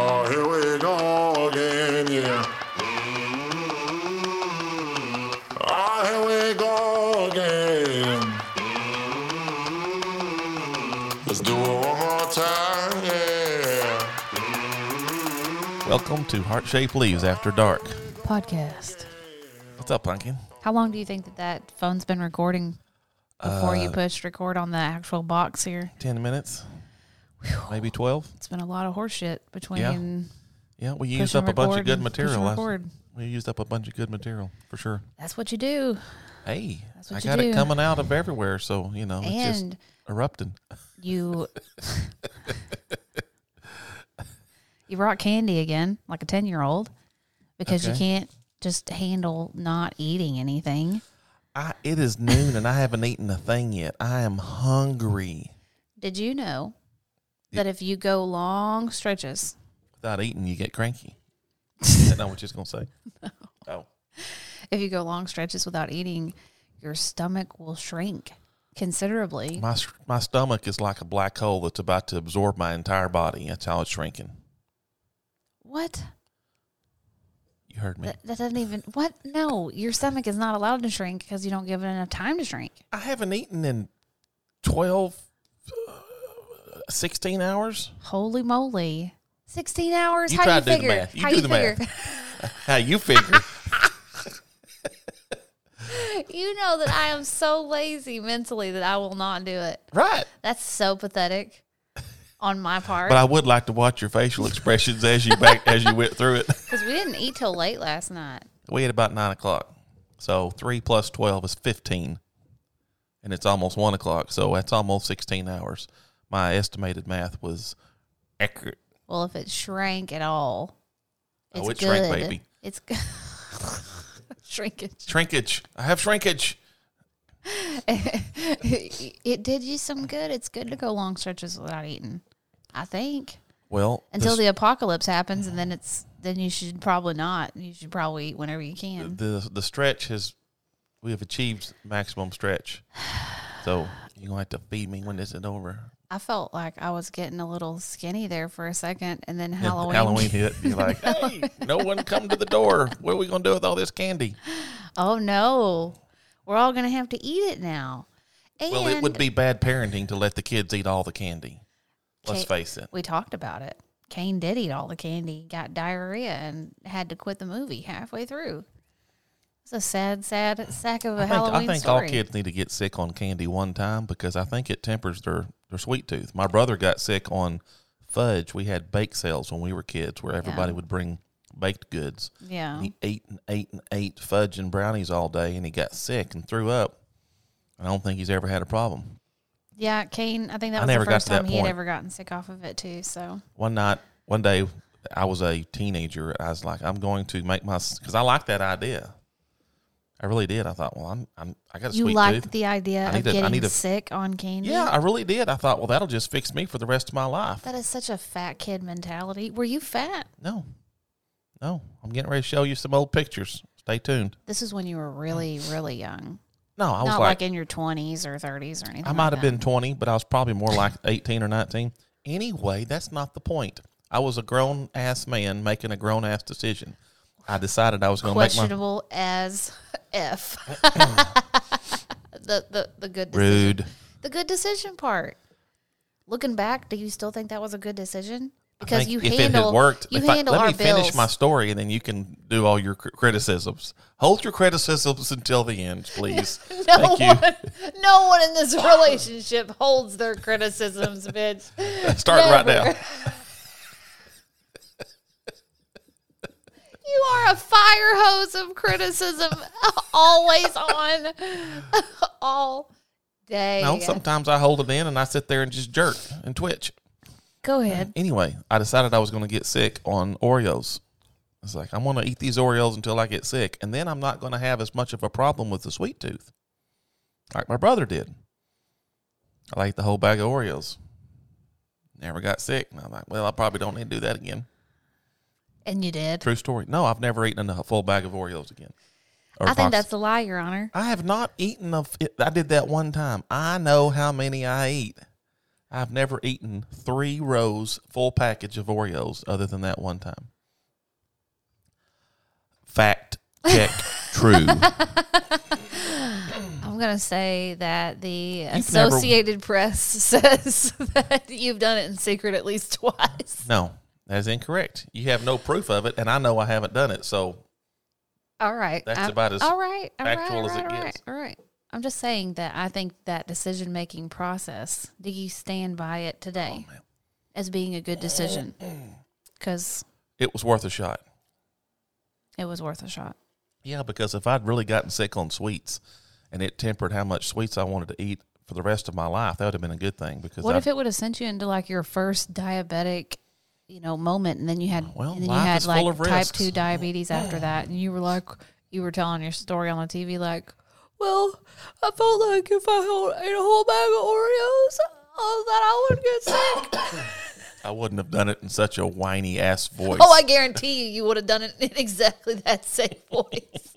Oh, here we go again, yeah. Oh, here we go again. Let's do it one more time, yeah. Welcome to Heart Shaped Leaves After Dark. podcast. What's up, Pumpkin? How long do you think that that phone's been recording before you Uh, pushed record on the actual box here? 10 minutes? Maybe 12? It's been a lot of horseshit between Yeah, we used up a bunch of good and and material. last- We used up a bunch of good material for sure. That's what you do. Hey, That's I what you got it coming out of everywhere, so you know it's just and erupting. you you brought candy again, like a ten year old, because you can't just handle not eating anything. I, it is noon and I haven't eaten a thing yet. I am hungry. Did you know that if you go long stretches, Without eating, you get cranky. Is that not what you're gonna say? Oh, if you go long stretches without eating, your stomach will shrink considerably. my my stomach is like a black hole that's about to absorb my entire body. That's how it's shrinking. What? You heard me. That, that doesn't even. What? No, your stomach is not allowed to shrink because you don't give it enough time to shrink. I haven't eaten in 12, uh, 16 hours. Holy moly! Sixteen hours? You How try you to do the figure? math. You How do you the figure? math. How you figure? you know that I am so lazy mentally that I will not do it. right. That's so pathetic on my part But I would like to watch your facial expressions as you back as you went through it. because we didn't eat till late last night. We had about nine o'clock, so three plus twelve is fifteen, and it's almost one o'clock, so that's almost sixteen hours. My estimated math was accurate. Well, if it shrank at all, it's Oh, it good. shrank, baby. It's good. shrinkage. Shrinkage. I have shrinkage. it did you some good. It's good to go long stretches without eating. I think Well, until this- the apocalypse happens, and then it's then you should probably not. You should probably eat whenever you can. the the stretch has we have achieved maximum stretch. So you're gonna have to feed me when this is over. I felt like I was getting a little skinny there for a second, and then Halloween. Halloween hit. You're like, hey, no one come to the door. What are we gonna do with all this candy? Oh no, we're all gonna have to eat it now. And Well, it would be bad parenting to let the kids eat all the candy. Let's Okay. face it. We talked about it. Kane did eat all the candy, got diarrhea, and had to quit the movie halfway through. It's a sad, sad sack of a I think, I Halloween think all kids need to get sick on candy one time because I think it tempers their, their sweet tooth. My brother got sick on fudge. We had bake sales when we were kids where everybody Yeah. would bring baked goods. yeah, And he ate and ate and ate fudge and brownies all day and he got sick and threw up. I don't think he's ever had a problem. yeah. Kane, I think that I was the first time he had ever gotten sick off of it too. So One night, one day, I was a teenager. I was like, I'm going to make my because I like that idea. I really did. I thought, well, I'm, I'm I got a you liked tooth. the idea of need to- I getting to- sick on candy? Yeah, I really did. I thought, well, that'll just fix me for the rest of my life. that is such a fat kid mentality. Were you fat? No, no, I'm getting ready to show you some old pictures. Stay tuned. This is when you were really, really young. No, I was Not like, like, in your twenties or thirties or anything. I like might have that. been 20, but I was probably more like 18 or 19. Anyway, that's not the point. I was a grown ass man making a grown ass decision. I decided I was going to make my questionable as f. the the the good decision. rude. The good decision part. Looking back, do you still think that was a good decision? Because you if handle it had worked, you if I- handle let our me bills. finish my story, and then you can do all your cr- criticisms. Hold your criticisms until the end, please. no Thank you. one, no one in this relationship holds their criticisms, bitch. Start right now. You are a fire hose of criticism, always on, all day. No, sometimes I hold it in and I sit there and just jerk and twitch. Go ahead. Anyway, I decided I was going to get sick on Oreos. It's like I'm going to eat these Oreos until I get sick, and then I'm not going to have as much of a problem with the sweet tooth, like my brother did. I ate the whole bag of Oreos. Never got sick. And I'm like, well, I probably don't need to do that again. And you did. True story. No, I've never eaten a full bag of Oreos again. Or I think that's a lie, Your Honor. I have not eaten a. I did that one time. I know how many I eat, I've never eaten three rows full package of Oreos other than that one time. Fact check true. I'm gonna say that the never- Associated Press says that you've done it in secret at least twice. No, that's incorrect. You have no proof of it, and I know I haven't done it. So All right, That's I'm- about as all right, all right, factual all as it right, all right, gets. All right. I'm just saying that I think that decision making process. Do you stand by it today Oh, as being a good decision? Because it was worth a shot. it was worth a shot. Yeah, because if I'd really gotten sick on sweets, and it tempered how much sweets I wanted to eat for the rest of my life, that would have been a good thing. Because What I, if it would have sent you into like your first diabetic, you know, moment, and then you had, Well, and then you had like full of type risks. two diabetes after that, and you were like, you were telling your story on the TV, like, well, I felt like if I ate a whole bag of Oreos, oh, that I would get sick. I wouldn't have done it in such a whiny ass voice. oh, I guarantee you, you would have done it in exactly that same voice.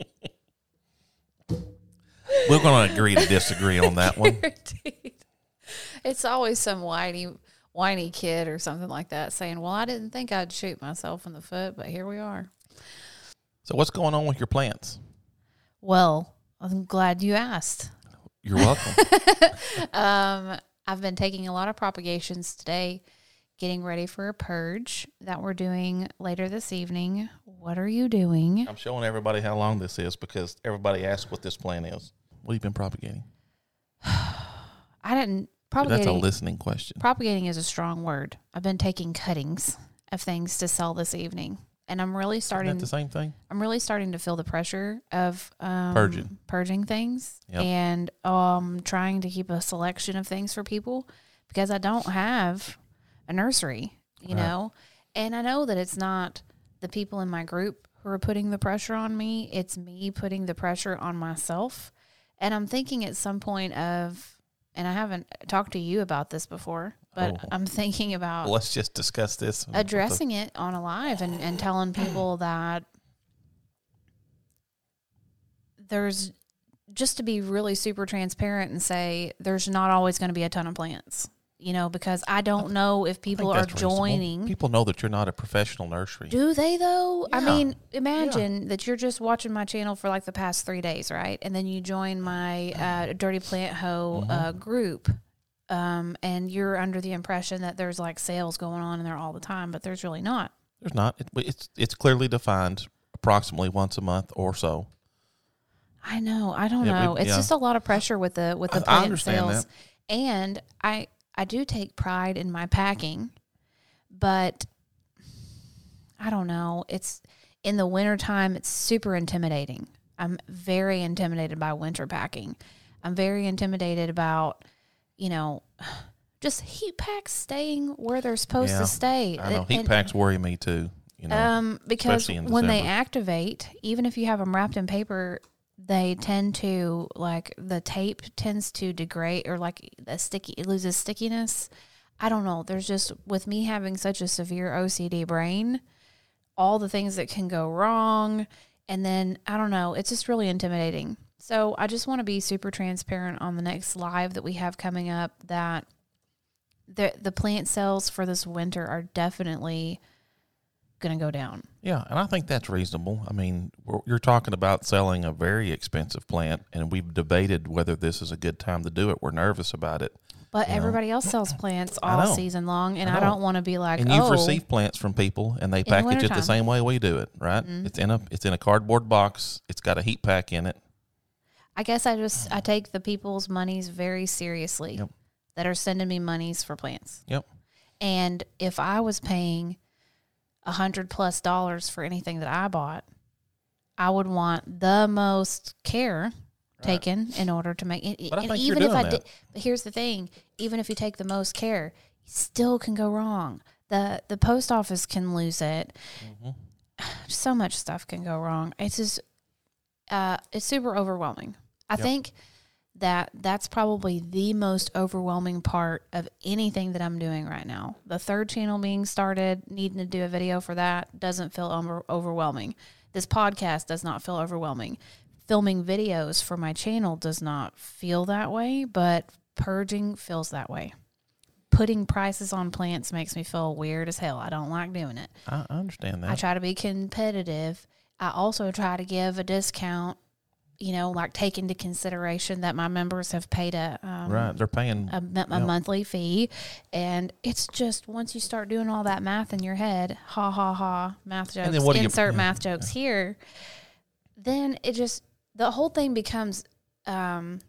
We're going to agree to disagree on that one. Guaranteed. It's always some whiny, whiny kid or something like that saying, "Well, I didn't think I'd shoot myself in the foot, but here we are." So, what's going on with your plants? Well, I'm glad you asked. You're welcome. Um, I've been taking a lot of propagations today, getting ready for a purge that we're doing later this evening. What are you doing? I'm showing everybody how long this is because everybody asks what this plant is. What have you been propagating? I didn't That's a listening question. propagating is a strong word. I've been taking cuttings of things to sell this evening, and I'm really starting. the same thing? I'm really starting to feel the pressure of um, Purging. purging things, Yep. and um, trying to keep a selection of things for people because I don't have a nursery, you Right. know. And I know that it's not the people in my group who are putting the pressure on me; it's me putting the pressure on myself. And I'm thinking at some point of, and I haven't talked to you about this before, but Oh. I'm thinking about Well, let's just discuss this. addressing it on a live and, and telling people that there's just to be really super transparent and say there's not always going to be a ton of plants you know because i don't know if people are reasonable. joining People know that you're not a professional nursery. do they though i mean imagine that you're just watching my channel for like the past three days right and then you join my uh, dirty plant hoe Mm-hmm. uh, group um, and you're under the impression that there's like sales going on in there all the time but there's really not There's not. It, it's it's clearly defined approximately once a month or so. I know. I don't Yeah, we- know. it's yeah. just a lot of pressure with the with the plant sales. that. And I I do take pride in my packing, but I don't know. It's in the wintertime it's super intimidating. I'm very intimidated by winter packing. I'm very intimidated about, you know, just heat packs staying where they're supposed Yeah, to stay. I know heat and- packs worry me too. You know, um, because when they activate, even if you have them wrapped in paper, they tend to like the tape tends to degrade or like the sticky it loses stickiness. I don't know. There's just with me having such a severe OCD brain, all the things that can go wrong, and then I don't know. It's just really intimidating. So I just want to be super transparent on the next live that we have coming up that the the plant cells for this winter are definitely going to go down. yeah, and I think that's reasonable. I mean, we're, you're talking about selling a very expensive plant, and we've debated whether this is a good time to do it. We're nervous about it, But You know? everybody else sells plants all season long, and I I, don't want to be like, and you've oh, received plants from people, and they the package it the same way we do it. Right? Mhm. It's in a it's in a cardboard box. It's got a heat pack in it. I guess I just I take the people's monies very seriously Yep. that are sending me monies for plants. Yep. And if I was paying a hundred plus dollars for anything that I bought, I would want the most care taken in order to make it. And even if I doing did, but here's the thing: even if you take the most care, you still can go wrong. the The post office can lose it. Mm-hmm. So much stuff can go wrong. It's just, uh, it's super overwhelming. I Yep. think that that's probably the most overwhelming part of anything that I'm doing right now. The third channel being started, needing to do a video for that doesn't feel over- overwhelming. This podcast does not feel overwhelming. Filming videos for my channel does not feel that way, but purging feels that way. putting prices on plants makes me feel weird as hell. I don't like doing it. I understand that. I try to be competitive. I also try to give a discount, you know, like take into consideration that my members have paid a um, right. They're paying. a, a Yep. monthly fee, and it's just once you start doing all that math in your head, ha ha ha, math jokes, then what do you- insert yeah, math jokes here, then it just the whole thing becomes um,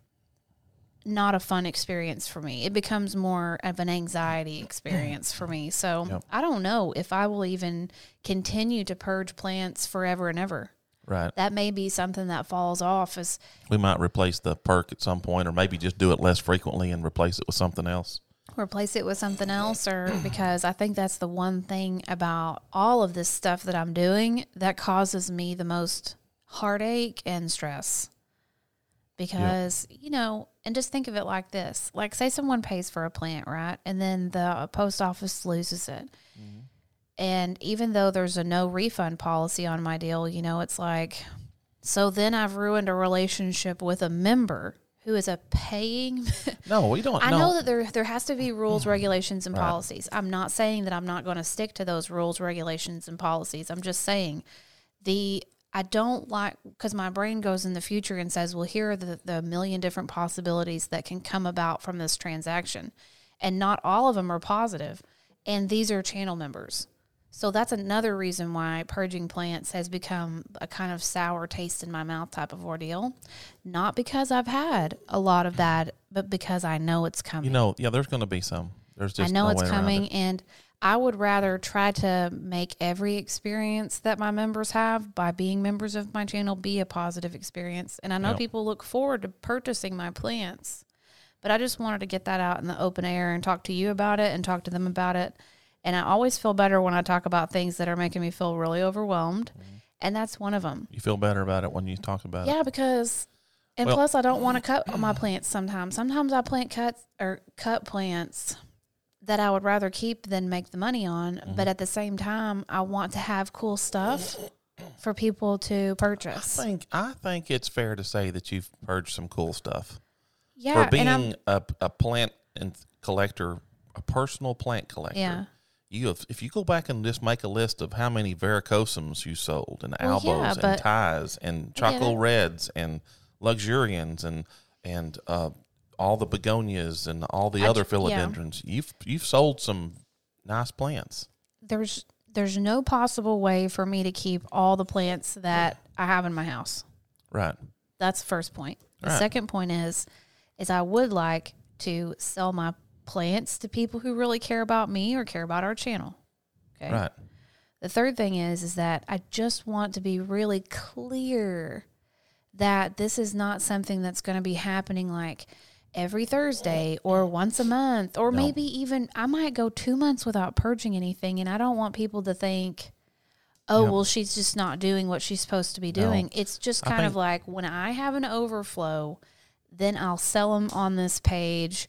not a fun experience for me. It becomes more of an anxiety experience for me. So Yep. I don't know if I will even continue to purge plants forever and ever. Right. That may be something that falls off as We might replace the perk at some point, or maybe just do it less frequently and replace it with something else. replace it with something else or because I think that's the one thing about all of this stuff that I'm doing that causes me the most heartache and stress. Because, you know, and just think of it like this. Like say someone pays for a plant, right? And then the post office loses it. Mm-hmm. And even though there's a no refund policy on my deal, you know, it's like so then I've ruined a relationship with a member who is a paying No, we don't. I no. know that there there has to be rules, mm-hmm. regulations, and policies. I'm not saying that I'm not going to stick to those rules, regulations, and policies. I'm just saying the I don't like because my brain goes in the future and says, "Well, here are the the million different possibilities that can come about from this transaction, and not all of them are positive, and these are channel members." So that's another reason why purging plants has become a kind of sour taste in my mouth type of ordeal. Not because I've had a lot of that, but because I know it's coming. You know, yeah, there's going to be some. There's just I know no it's coming, it. and I would rather try to make every experience that my members have by being members of my channel be a positive experience. And I know Yep. people look forward to purchasing my plants, but I just wanted to get that out in the open air and talk to you about it and talk to them about it. And I always feel better when I talk about things that are making me feel really overwhelmed. Mm-hmm. And that's one of them. You feel better about it when you talk about it. Yeah, because and Well- plus I don't want to cut my plants sometimes. Sometimes I plant cuts or cut plants that I would rather keep than make the money on, Mm-hmm. but at the same time I want to have cool stuff for people to purchase. I think I think it's fair to say that you've purged some cool stuff Yeah, for being a, a plant and collector, a personal plant collector. Yeah. You have, if you go back and just make a list of how many varicosums you sold and Well, albos yeah, and ties and choco it. reds and luxurians and and uh, all the begonias and all the I other j- yeah. philodendrons, you've you've sold some nice plants. there's there's no possible way for me to keep all the plants that I have in my house. Right. That's the first point. The Right. second point is is I would like to sell my plants to people who really care about me or care about our channel. Okay. Right. The third thing is is that I just want to be really clear that this is not something that's going to be happening like every Thursday or once a month or No. maybe even I might go 2 months without purging anything and I don't want people to think oh well she's just not doing what she's supposed to be No. doing. It's just kind of like when I have an overflow then I'll sell them on this page.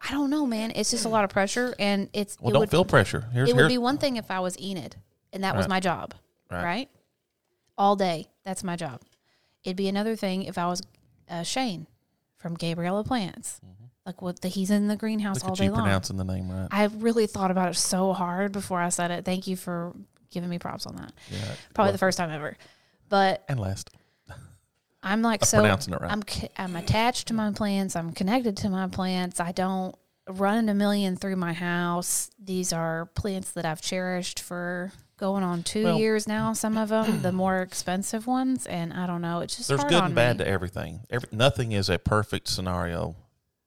I don't know, man. It's just a lot of pressure and it's Well, it don't would, feel pressure. Here's it would here's be one thing if I was Enid and that was my job, Right. right. All day, that's my job. It'd be another thing if I was uh, Shane from Gabriella Plants, like what the he's in the greenhouse Mm-hmm. look all day long. pronouncing the name right. I really thought about it so hard before I said it. Thank you for giving me props on that. Yeah. Probably Well, the first time ever. But and last. I'm like I'm so pronouncing it right. I'm I'm attached to my plants. I'm connected to my plants. I don't run a million through my house. These are plants that I've cherished for going on two Well- years now. Some of them, the more expensive ones, and I don't know. It's just There's good and bad me. to everything. Every, nothing is a perfect scenario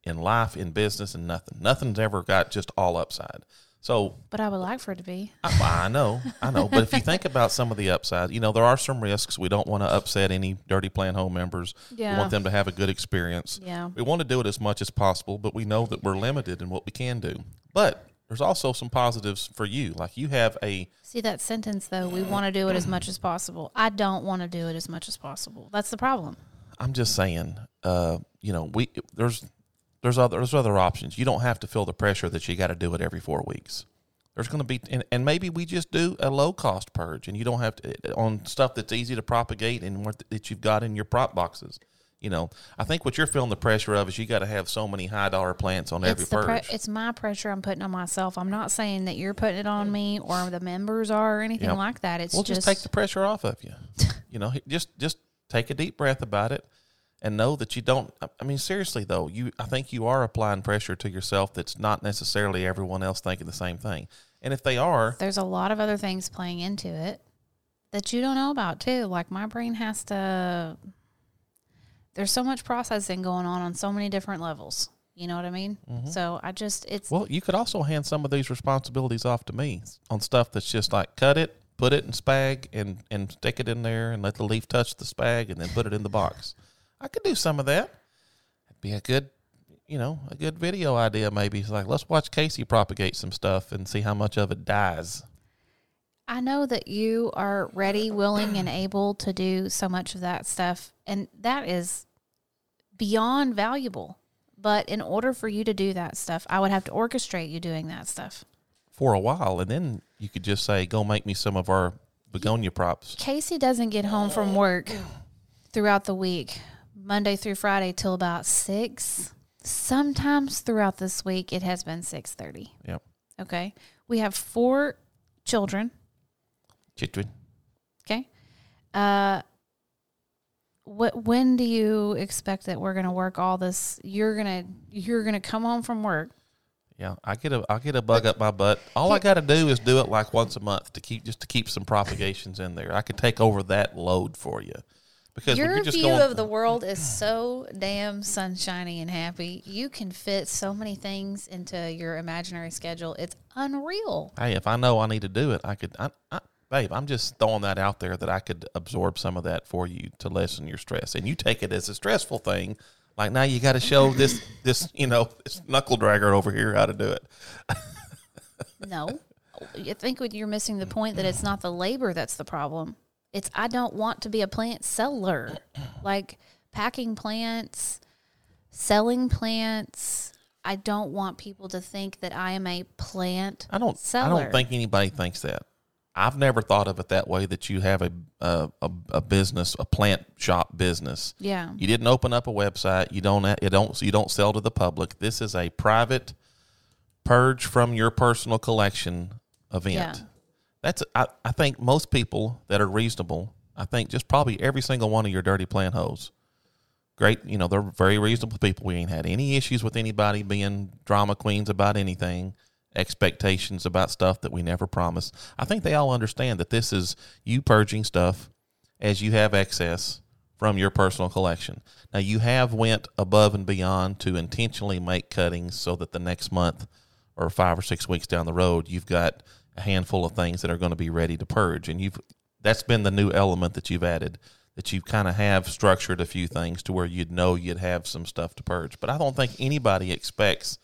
in life, in business, and nothing. Nothing's ever got just all upside. So But I would like for it to be. I, I know, I know. But if you think about some of the upsides, you know, there are some risks. We don't want to upset any dirty plant hoe members. We Yeah. want them to have a good experience. Yeah. We want to do it as much as possible, but we know that we're limited in what we can do. But there's also some positives for you. Like you have a See that sentence though. We want to do it as much as possible. I don't want to do it as much as possible. That's the problem. I'm just saying, uh, you know, we there's there's other there's other options. You don't have to feel the pressure that you got to do it every four weeks. There's going to be, and, and maybe we just do a low cost purge, and you don't have to eh, eh, on stuff that's easy to propagate and what that you've got in your prop boxes. You know, I think what you're feeling the pressure of is you got to have so many high dollar plants on every it's the pre- purge. it's my pressure I'm putting on myself. I'm not saying that you're putting it on me or the members are or anything Yep. like that. It's well, just, just take the pressure off of you. you know, just just take a deep breath about it, and know that you don't. I- mean, seriously though, you I think you are applying pressure to yourself that's not necessarily everyone else thinking the same thing. And if they are, there's a lot of other things playing into it that you don't know about too. Like my brain has to. There's so much processing going on on so many different levels. You know what I mean? So I just it's Mm-hmm. well, you could also hand some of these responsibilities off to me on stuff that's just like cut it, put it in spag, and and stick it in there, and let the leaf touch the spag, and then put it in the box. I could do some of that. It'd be a good, you know, a good video idea. Maybe it's like let's watch Casey propagate some stuff and see how much of it dies. I know that you are ready, willing, and able to do so much of that stuff, and that is beyond valuable. But in order for you to do that stuff, I would have to orchestrate you doing that stuff. for a while, and then you could just say, "Go make me some of our begonia props." Casey doesn't get home from work throughout the week, Monday through Friday, till about six. Sometimes throughout this week, it has been six thirty. Yep, Okay, we have four children. Children. Okay. Uh what when do you expect that we're going to work all this you're going to you're to come home from work Yeah, I get a I get a bug up my butt. All I got to do is do it like once a month to keep just to keep some propagations in there. I could take over that load for you because your view going, of the world is so damn sunshiny and happy you can fit so many things into your imaginary schedule it's unreal hey, if I know I need to do it, I could. I, I, babe, I'm just throwing that out there that I could absorb some of that for you to lessen your stress, and you take it as a stressful thing. Like now, you got to show this this you know this knuckle dragger over here how to do it. no i think you're missing the point that it's not the labor that's the problem it's i don't want to be a plant seller like packing plants selling plants i don't want people to think that i am a plant I don't. I don't think anybody thinks that. I've never thought of it that way. That you have a a, a, a business, a plant shop business. yeah You didn't open up a website. You don't. You don't. You don't sell to the public. This is a private purge from your personal collection event. Yeah. That's. I, I think most people that are reasonable. I think just probably every single one of your dirty plant hoes. Great, you know they're very reasonable people. We ain't had any issues with anybody being drama queens about anything, expectations about stuff that we never promised. I think they all understand that this is you purging stuff as you have excess from your personal collection. Now you have went above and beyond to intentionally make cuttings so that the next month or 5 or 6 weeks down the road you've got a handful of things that are going to be ready to purge and you've that's been the new element that you've added that you kind of have structured a few things to where you'd know you'd have some stuff to purge. But I don't think anybody expects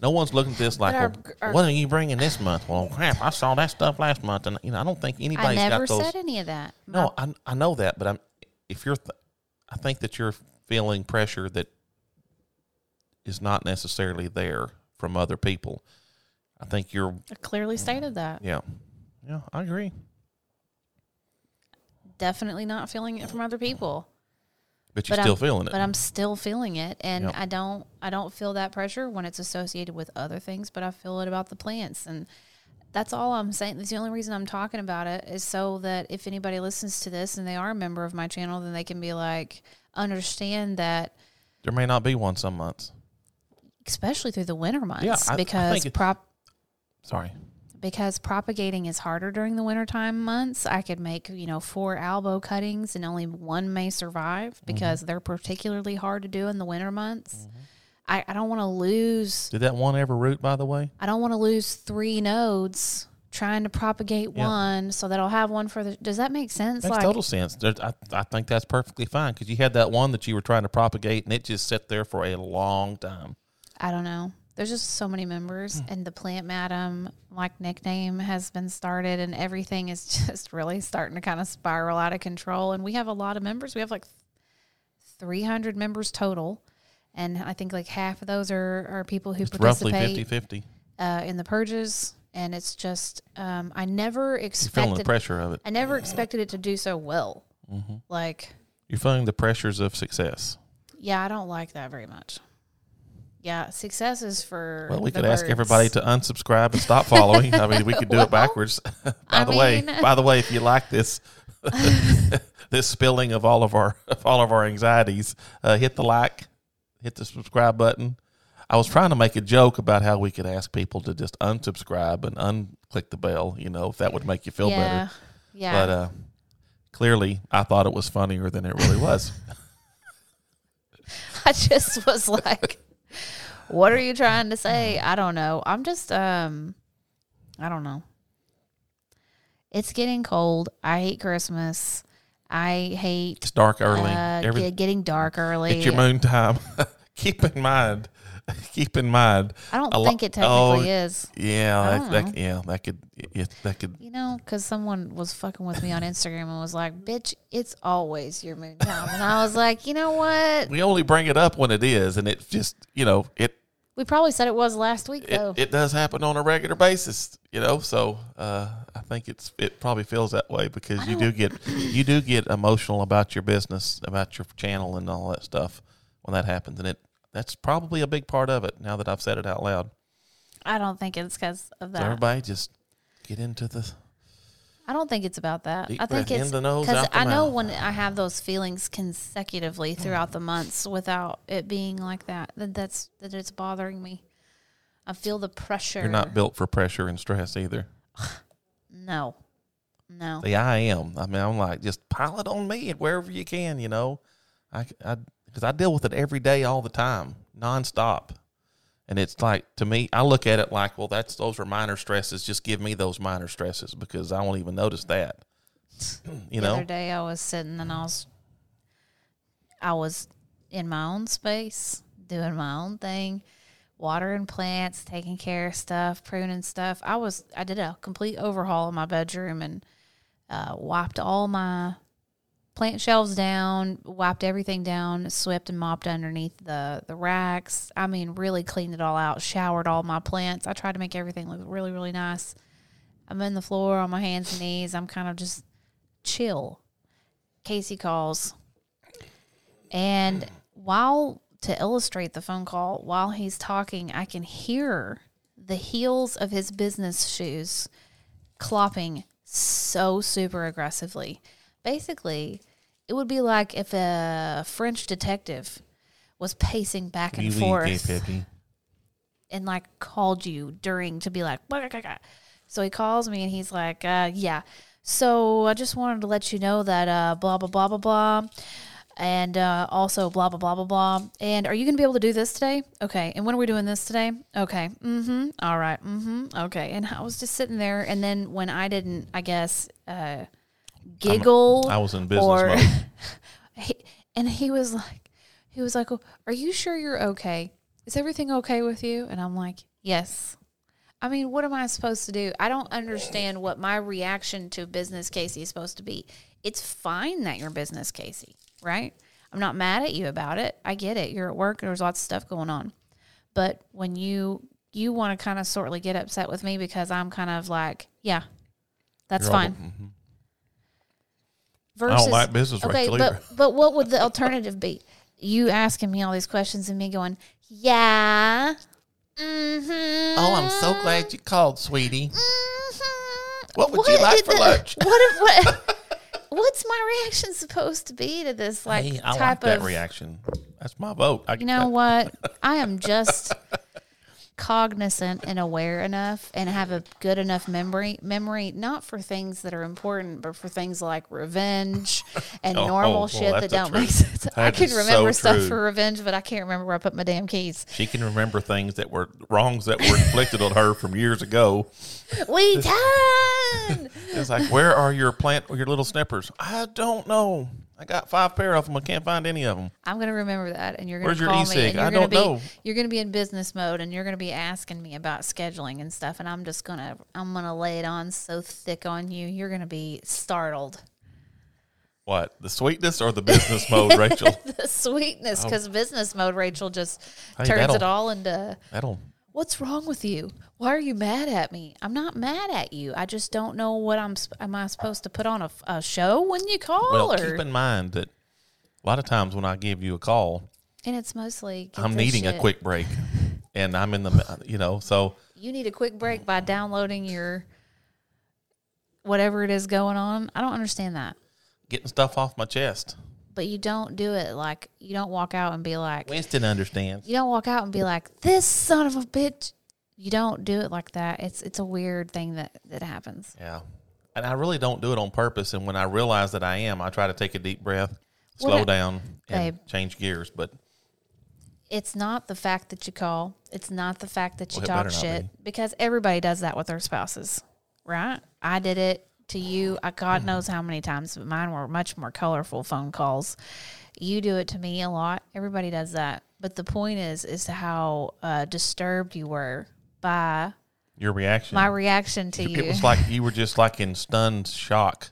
no one's looking at this like, our- well, our- what are you bringing this month? Well, crap, I saw that stuff last month, and you know, I don't think i anybody's never got those. said any of that No, I I know that, but I'm if you're, th- I think that you're feeling pressure that is not necessarily there from other people. I think you're, i clearly stated that yeah, yeah, I agree. definitely not feeling it from other people But you're But still I'm- feeling it. but I'm still feeling it, and Yep. I don't I don't feel that pressure when it's associated with other things, but I feel it about the plants, and that's all I'm saying. That's the only reason I'm talking about it is so that if anybody listens to this and they are a member of my channel, then they can be like understand that, there may not be one some months. especially through the winter months, Yeah, I- I because think it- prop Sorry. because propagating is harder during the wintertime months. I could make, you know, four albo cuttings and only one may survive Mm-hmm. because they're particularly hard to do in the winter months. I, I don't want to lose Did that one ever root, by the way? I don't want to lose three nodes trying to propagate Yeah. one so that I'll have one for the does that make sense? Makes like total sense. I, I think that's perfectly fine because you had that one that you were trying to propagate and it just sat there for a long time. I don't know. There's just so many members and the plant madam like nickname has been started and everything is just really starting to kind of spiral out of control and we have a lot of members. We have like 300 members total and I think like half of those are, are people who It's roughly participate 50 50. uh, in the purges and it's just um, I never You're feeling the pressure of it. I never expected it to do so well. Mm-hmm. Like You're feeling the pressures of success. Yeah, I don't like that very much. Yeah, success is for. Well, we could ask everybody to unsubscribe and stop following. I mean, we could do Well, it backwards. by I the way, by the way, if you like this this spilling of all of our of all of our anxieties, uh, hit the like, hit the subscribe button. I was trying to make a joke about how we could ask people to just unsubscribe and unclick the bell. You know, if that would make you feel yeah, better. yeah. But uh, clearly, I thought it was funnier than it really was. I just was like, "What are you trying to say?" I don't know. I'm just um, I don't know. It's getting cold. I hate Christmas. I hate It's dark early. uh, Every, get- getting dark early. it's your moon time. keep in mind. Keep in mind. I don't a lo- think it technically oh, is. Yeah, that, that, yeah, that could, yeah, that could. You know, because someone was fucking with me on Instagram and was like, "Bitch, it's always your moon time," and I was like, "You know what? We only bring it up when it is, and it just, you know, it We probably said it was last week it, though." it does happen on a regular basis, you know. So uh, I think it's it probably feels that way because you do get you do get emotional about your business, about your channel, and all that stuff when that happens, and it that's probably a big part of it. Now that I've said it out loud, I don't think it's because of so that. everybody just get into the I don't think it's about that. I think it's in the nose, because I know mouth. when I have those feelings consecutively throughout the months without it being like that, that that's that it's bothering me. I feel the pressure. you're not built for pressure and stress either. No, no. See, I am. I mean, I'm like, just pile it on me wherever you can, you know. I, I, because I deal with it every day, all the time, nonstop. And it's like, to me, I look at it like, well, that's, those are minor stresses. Just give me those minor stresses because I won't even notice that. You the know? other day I was sitting and I was, I was in my own space doing my own thing, watering plants, taking care of stuff, pruning stuff. I was I did a complete overhaul of my bedroom and uh, wiped all my plant shelves down, wiped everything down, swept and mopped underneath the the racks. I mean, really cleaned it all out, showered all my plants. I tried to make everything look really really nice. I'm in the floor on my hands and knees. I'm kind of just chill. Casey calls. And while to illustrate the phone call, while he's talking, I can hear the heels of his business shoes clopping so super aggressively. Basically, it would be like if a French detective was pacing back and forth and like called you during to be like so he calls me and he's like uh yeah. So i just wanted to let you know that uh blah blah blah blah blah and uh also blah blah blah blah blah. And are you gonna be able to do this today? Okay. And when are we doing this today? Okay. Mm-hmm. All right. Mm-hmm. Okay. And i was just sitting there and then when i didn't i guess uh giggle I was in business or he, and he was like he was like "Oh, are you sure you're okay? Is everything okay with you? And i'm like yes. I mean what am i supposed to do? I don't understand what my reaction to business casey is supposed to be. It's fine that you're business casey right? I'm not mad at you about it. I get it. You're at work. There's lots of stuff going on. But when you you want to kind of sortly get upset with me because i'm kind of like yeah that's You're all- fine. Mhm. Versus I don't like business okay, Rachel, but either. but what would the alternative be? You asking me all these questions and me going, yeah, mm-hmm. Oh, I'm so glad you called, sweetie. Mm-hmm. What would you like for the- lunch? What if what? What's my reaction supposed to be to this like Hey, I like type that of? reaction. That's my vote. I, You know what? I am just cognizant and aware enough and have a good enough memory memory not for things that are important but for things like revenge and Oh, normal oh, well, shit that don't make truth. sense. I can is so remember stuff true. for revenge, but I can't remember where I put my damn keys. She can remember things that were wrongs that were inflicted on her from years ago. We done. It's like, where are your plant, or your little snippers? I don't know. I got five pair of them. I can't find any of them. I'm gonna remember that, and you're gonna Where's your call me, and you're I don't be know. you're gonna be in business mode, and you're gonna be asking me about scheduling and stuff, and I'm just gonna I'm gonna lay it on so thick on you, you're gonna be startled. What the sweetness or the business mode, Rachel? the sweetness, oh. because business mode, Rachel just Oh. Hey, turns it all into That'll. What's wrong with you? Why are you mad at me? I'm not mad at you. I just don't know what I'm. Am I supposed to put on a, a show when you call? Well, or keep in mind that a lot of times when I give you a call, And it's mostly I'm needing a quick break, and I'm in the you know so You need a quick break by downloading your whatever it is going on. I don't understand that. getting stuff off my chest. But you don't do it like you don't walk out and be like Winston understands. you don't walk out and be like this son of a bitch. You don't do it like that. It's it's a weird thing that that happens. Yeah. And I really don't do it on purpose. And when I realize that I am, I try to take a deep breath, Well, slow that- down, and Babe. change gears. But It's not the fact that you call. It's not the fact that you Well, talk shit be. because everybody does that with their spouses, right? I did it to you. I God knows how many times, but mine were much more colorful phone calls. You do it to me a lot. Everybody does that. But the point is, is how uh, disturbed you were by your reaction, my reaction to you. it was like you were just like in stunned shock.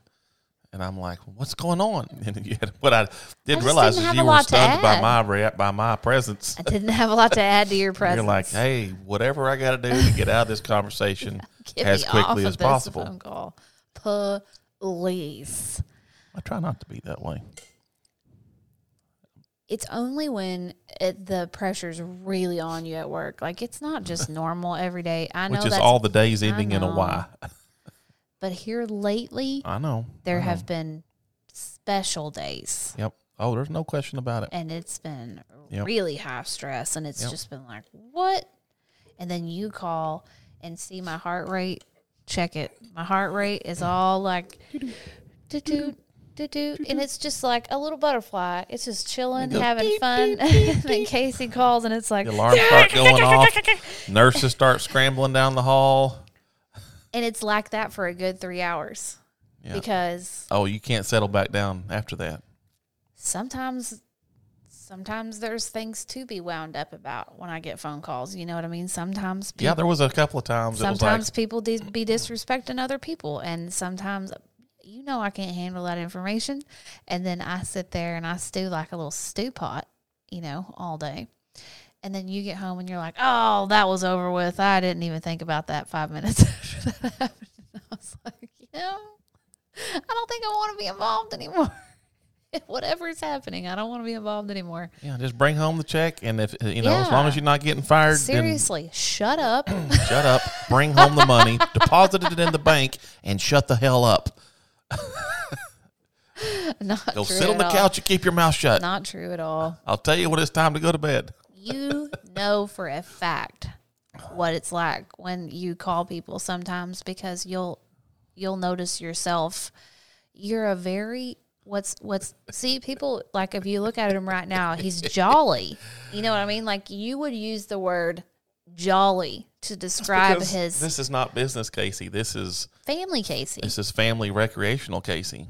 And I'm like, what's going on? And you had, what I didn't just realize didn't is you were stunned by my by my presence. I didn't have a lot to add to your presence. You're like, hey, whatever I got to do to get out of this conversation as quickly as possible. Please. I try not to be that way. it's only when it, the pressure's really on you at work. Like it's not just normal every day. I know Which is all the days ending in a Y. but here lately I know. there I know. have been special days, Yep. Oh, there's no question about it. and it's been Yep. really high stress, and it's Yep. just been like what? And then you call and see my heart rate. Check it. My heart rate is all like, do do do do, and it's just like a little butterfly. It's just chilling, having fun. and then Casey calls, and it's like, The alarms start going off. Nurses start scrambling down the hall. and it's like that for a good three hours Yeah. because Oh, you can't settle back down after that. sometimes sometimes there's things to be wound up about when I get phone calls. You know what I mean? Sometimes people, Yeah, there was a couple of times sometimes like, people dis- be disrespecting other people, and sometimes you know I can't handle that information, and then I sit there and I stew like a little stew pot, you know, all day. And then you get home and you're like, "Oh, that was over with. I didn't even think about that five minutes after that happened." And I was like, "You know, I don't think I want to be involved anymore. Whatever's happening, I don't want to be involved anymore. yeah, just bring home the check, and if you know, as long as you're not getting fired, Seriously, shut up. shut up, bring home the money, deposit it in the bank, and shut the hell up. Not Go sit on the all. couch and keep your mouth shut. Not true at all. I'll tell you when it's time to go to bed. You know for a fact what it's like when you call people sometimes because you'll you'll notice yourself you're a very what's what's see people like if you look at him right now he's jolly you know what i mean like you would use the word jolly to describe Because his this is not business, Casey. This is family casey this is family recreational, Casey,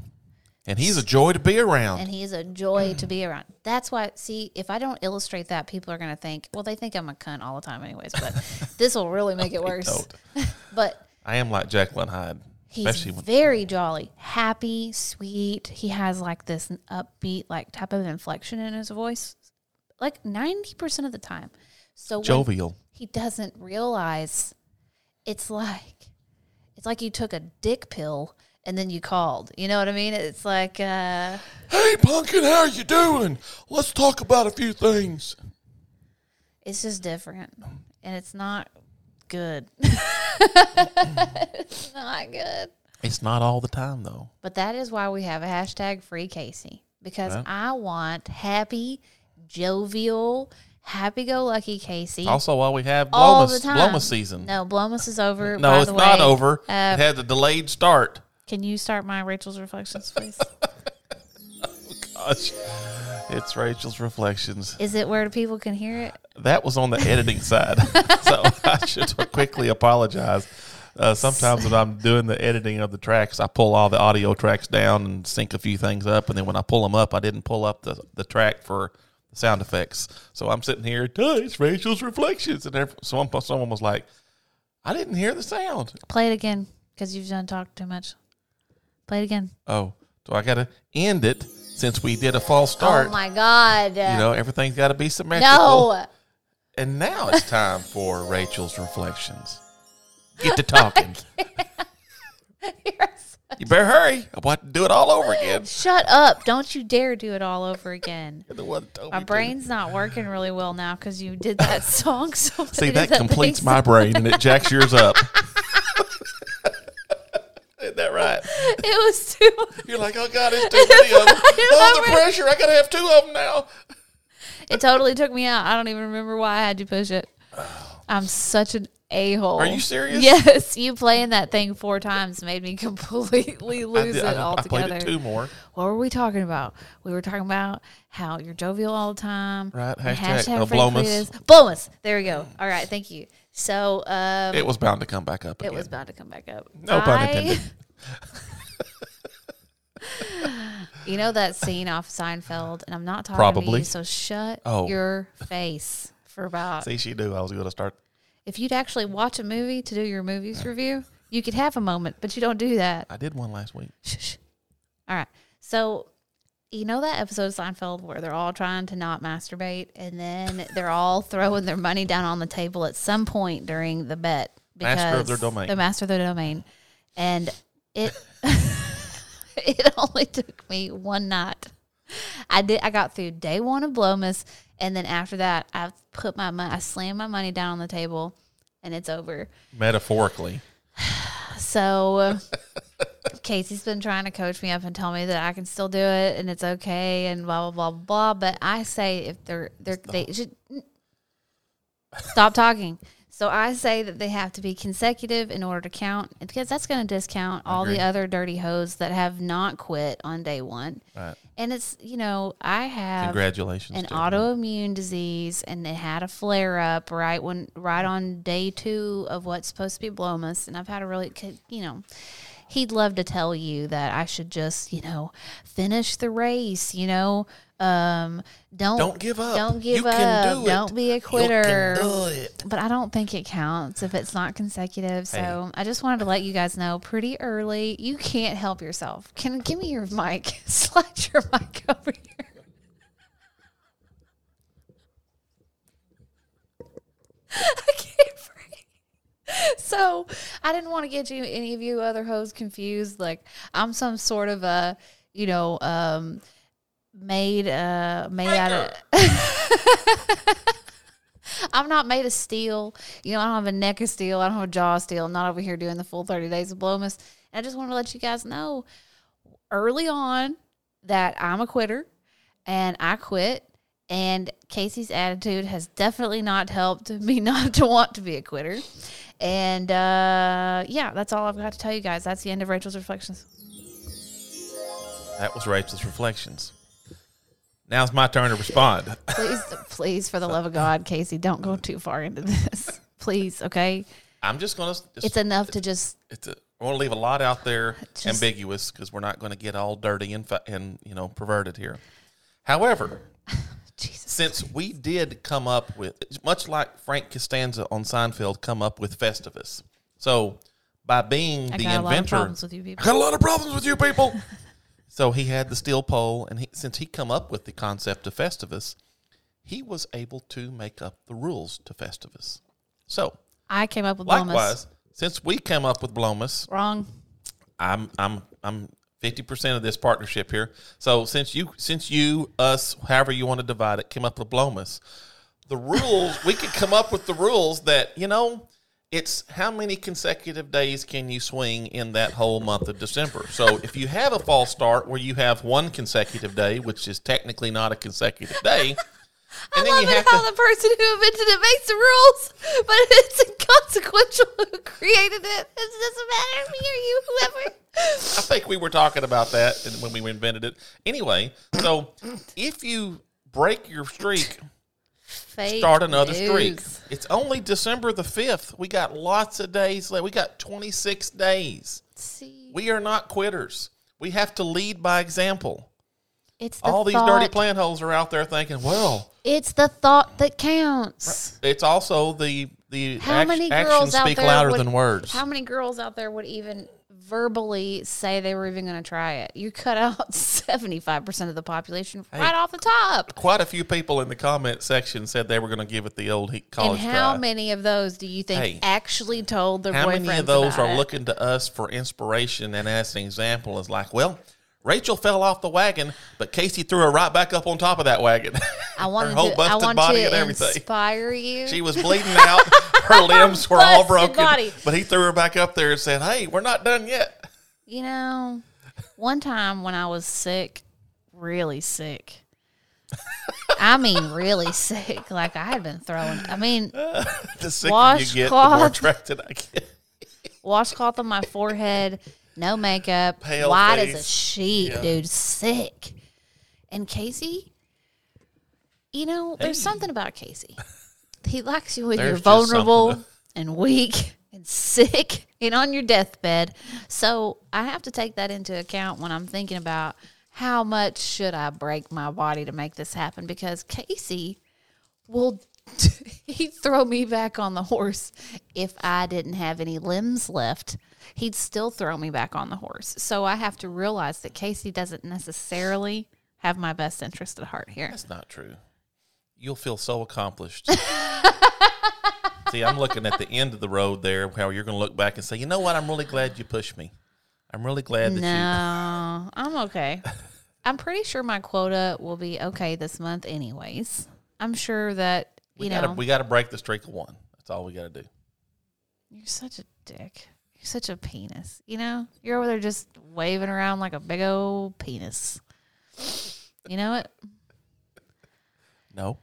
and he's a joy to be around. and he's a joy to be around. That's why, see, if I don't illustrate that, people are going to think, well, they think I'm a cunt all the time, anyways, but this will really make it worse. But I am like Jacqueline Hyde, he's very jolly, happy, sweet. He has like this upbeat, like type of inflection in his voice, like 90% of the time. So jovial. he doesn't realize it's like, it's like you took a dick pill and then you called. You know what I mean? It's like, uh, Hey, Pumpkin, how are you doing? Let's talk about a few things. it's just different and it's not good it's not good It's not all the time though. but that is why we have a hashtag free casey because i want happy jovial happy-go-lucky casey Also, while we have all the time Blomus season. no blomus is over No, it's not over. Uh, it had a delayed start. can you start my rachel's reflections please oh, Gosh, it's Rachel's reflections. is it where people can hear it That was on the editing side, so I should quickly apologize. Uh, sometimes when I'm doing the editing of the tracks, I pull all the audio tracks down and sync a few things up, and then when I pull them up, I didn't pull up the, the track for the sound effects. So I'm sitting here, "Duh, it's Rachel's reflections, and someone someone was like, "I didn't hear the sound." play it again because you've done talked too much play it again Oh, so I got to end it since we did a false oh start. oh my god you know, everything's got to be symmetrical. no And now it's time for Rachel's reflections. Get to talking. You better hurry. I'm about to do it all over again. Shut up! Don't you dare do it all over again. You're the one that told My me to. brain's not working really well now because you did that song. So See, that, that completes my brain and it jacks yours up. Right? It was too. You're like, oh God, it's too many of them. Oh, the pressure. I got to have two of them now. It totally took me out. I don't even remember why I had to push it. I'm such an a hole. Are you serious? Yes, you playing that thing four times made me completely lose did- it I, I played altogether. it two more. What were we talking about? We were talking about how you're jovial all the time. Right, and hashtag, uh, Frank Blomus. There we go. All right, thank you. So um, It was bound to come back up it was bound to come back up. No pun I- intended. You know that scene off Seinfeld, and I'm not talking to Probably. you, so shut Oh. your face for about. See, she knew I was going to start. If you'd actually watch a movie to do your movies review, you could have a moment, but you don't do that. I did one last week. Shh, shh. All right. So, you know that episode of Seinfeld where they're all trying to not masturbate and then they're all throwing their money down on the table at some point during the bet Master of their because- domain. The master of their domain. And it it only took me one night. I did I got through day 1 of Blomus and then after that I put my money I slammed my money down on the table and it's over. Metaphorically. So Casey's been trying to coach me up and tell me that I can still do it and it's okay and blah blah blah blah. But I say if they're they're they should stop talking. So I say that they have to be consecutive in order to count because that's going to discount all the other dirty hoes that have not quit on day one. Right. And it's you know I have Congratulations. an to autoimmune disease and it had a flare up right when right on day two of what's supposed to be blomus and i've had a really you know he'd love to tell you that i should just you know finish the race you know um don't Don't give up. don't give You up can do don't be a You quitter can do it. but I don't think it counts if it's not consecutive. So I just wanted to let you guys know pretty early. You can't help yourself. Can give me your mic? Slide your mic over here. I can't breathe. So I didn't want to get you any of you other hoes confused. Like I'm some sort of a, you know, um, made uh made out of. I'm not made of steel. You know, I don't have a neck of steel. I don't have a jaw of steel. I'm not over here doing the full 30 days of Blomus. And I just want to let you guys know early on that I'm a quitter and I quit. And Casey's attitude has definitely not helped me not to want to be a quitter. And uh, yeah, that's all I've got to tell you guys. That's the end of Rachel's reflections. That was Rachel's reflections. Now it's my turn to respond. Please, please, for the love of God, Casey, don't go too far into this. Please, okay? I'm just going to. It's enough to just It's a, I want to leave a lot out there Just- ambiguous because we're not going to get all dirty and, and you know perverted here. However, Jesus. since we did come up with much like Frank Costanza on Seinfeld come up with Festivus, so by being I the got a lot of inventor, problems with you people. I got a lot of problems with you people. so he had the steel pole, and he, since he come up with the concept of Festivus, he was able to make up the rules to Festivus. So I came up with Blomus. likewise, since we came up with Blomus, Wrong. I'm I'm I'm fifty percent of this partnership here. So since you since you us however you want to divide it came up with Blomus, the rules we could come up with the rules that you know it's how many consecutive days can you swing in that whole month of December. So if you have a false start where you have one consecutive day, which is technically not a consecutive day. And I love it how the person who invented it makes the rules, but it's inconsequential who created it. It doesn't matter me or you, whoever. I think we were talking about that when we invented it. Anyway, so if you break your streak, Fake start another streak. It's only December the 5th. We got lots of days left. We got 26 days. See, We are not quitters. We have to lead by example. It's the All these thought, dirty plant hoes are out there thinking, well, It's the thought that counts. it's also the the How act- many girls out speak there louder would- than words. How many girls out there would even verbally say they were even going to try it. You cut out seventy five percent of the population right off the top. Quite a few people in the comment section said they were going to give it the old he- And how try. many of those do you think Hey, actually told their How boyfriends many of those are it? looking to us for inspiration and as an example is like, well, Rachel fell off the wagon, but Casey threw her right back up on top of that wagon. I wanted her whole to, I busted want body to and everything. inspire you. She was bleeding out. Her limbs were all broken. body. But he threw her back up there and said, hey, we're not done yet. You know, one time when I was sick, really sick. I mean, really sick. Like I had been throwing. I mean, The sicker you get, the more attracted I get. washcloth on my forehead, no makeup, Pale white as a sheet, Yeah. dude, sick. And Casey, you know, there's something about Casey. He likes you when There's you're vulnerable and weak and sick and on your deathbed. So I have to take that into account when I'm thinking about how much should I break my body to make this happen because Casey will he'd throw me back on the horse if I didn't have any limbs left. He'd still throw me back on the horse. So I have to realize that Casey doesn't necessarily have my best interest at heart here. That's not true. You'll feel so accomplished. See, I'm looking at the end of the road there, how you're going to look back and say, you know what? I'm really glad you pushed me. I'm really glad that you. No, I'm okay. I'm pretty sure my quota will be okay this month, anyways. I'm sure that you we gotta know we gotta break the streak of one. That's all we gotta do. you're such a dick. You're such a penis. You know, you're over there just waving around like a big old penis. You know what? No,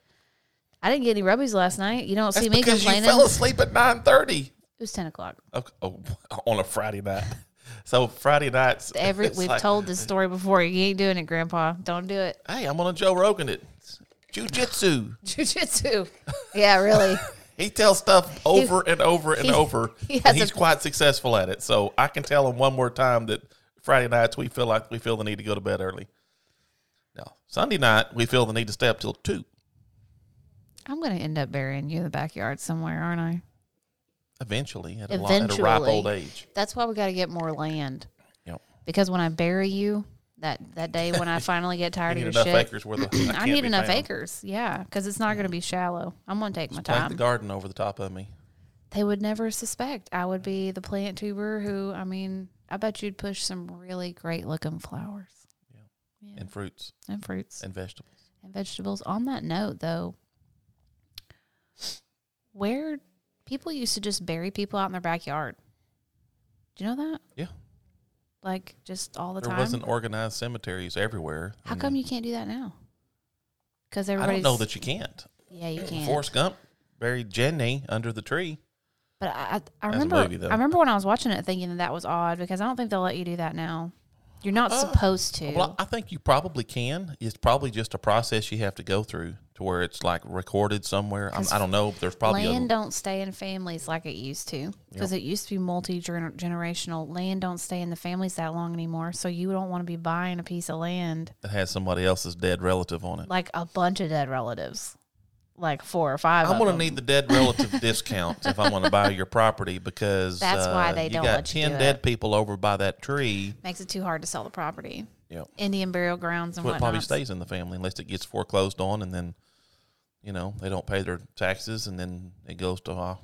I didn't get any rubbies last night. You don't that's see me because you complaining. fell asleep at nine thirty. It was ten o'clock. Oh, on a Friday night. So Friday nights, Every we've like, told this story before. You ain't doing it, Grandpa. Don't do it. Hey, I'm on a Joe Rogan. It jujitsu. Jiu-jitsu. Yeah, really. He tells stuff over and over and he- over, he and he's a- quite successful at it. So I can tell him one more time that Friday nights we feel like we feel the need to go to bed early. Now Sunday night we feel the need to stay up till two. I'm going to end up burying you in the backyard somewhere, aren't I? Eventually, at a, lo- at a ripe old age. That's why we got to get more land. Yep. Because when I bury you, that that day when I finally get tired of your enough shit, acres where the I, I need enough found. acres. Yeah, because it's not going to be mm. shallow. I'm going to take my time. Plant the garden over the top of me. They would never suspect I would be the plant tuber who. I mean, I bet you'd push some really great looking flowers Yeah, and fruits and fruits and vegetables. and vegetables. On that note, though, where people used to just bury people out in their backyard. Do you know that? Yeah. Like just all the There time. There wasn't organized cemeteries everywhere. How come you can't do that now? Because I everybody's. don't know that you can't. Yeah, you can't. Forrest Gump buried Jenny under the tree. But I, I, I remember. movie. I remember when I was watching it, thinking that that was odd because I don't think they'll let you do that now. You're not Uh, supposed to. Well, I think you probably can. It's probably just a process you have to go through to where it's like recorded somewhere. I'm, 'Cause I don't know. There's probably land a, don't stay in families like it used to because it used to be multi generational. Land don't stay in the families that long anymore. So you don't want to be buying a piece of land that has somebody else's dead relative on it. like a bunch of dead relatives, like four or 5 I'm going to need the dead relative discounts if I'm going to buy your property because That's uh, why they you don't got let you ten do dead it. people over by that tree. Makes it too hard to sell the property. Yeah, Indian burial grounds and Well, it probably stays in the family unless it gets foreclosed on, and then you know they don't pay their taxes, and then it goes to. Uh,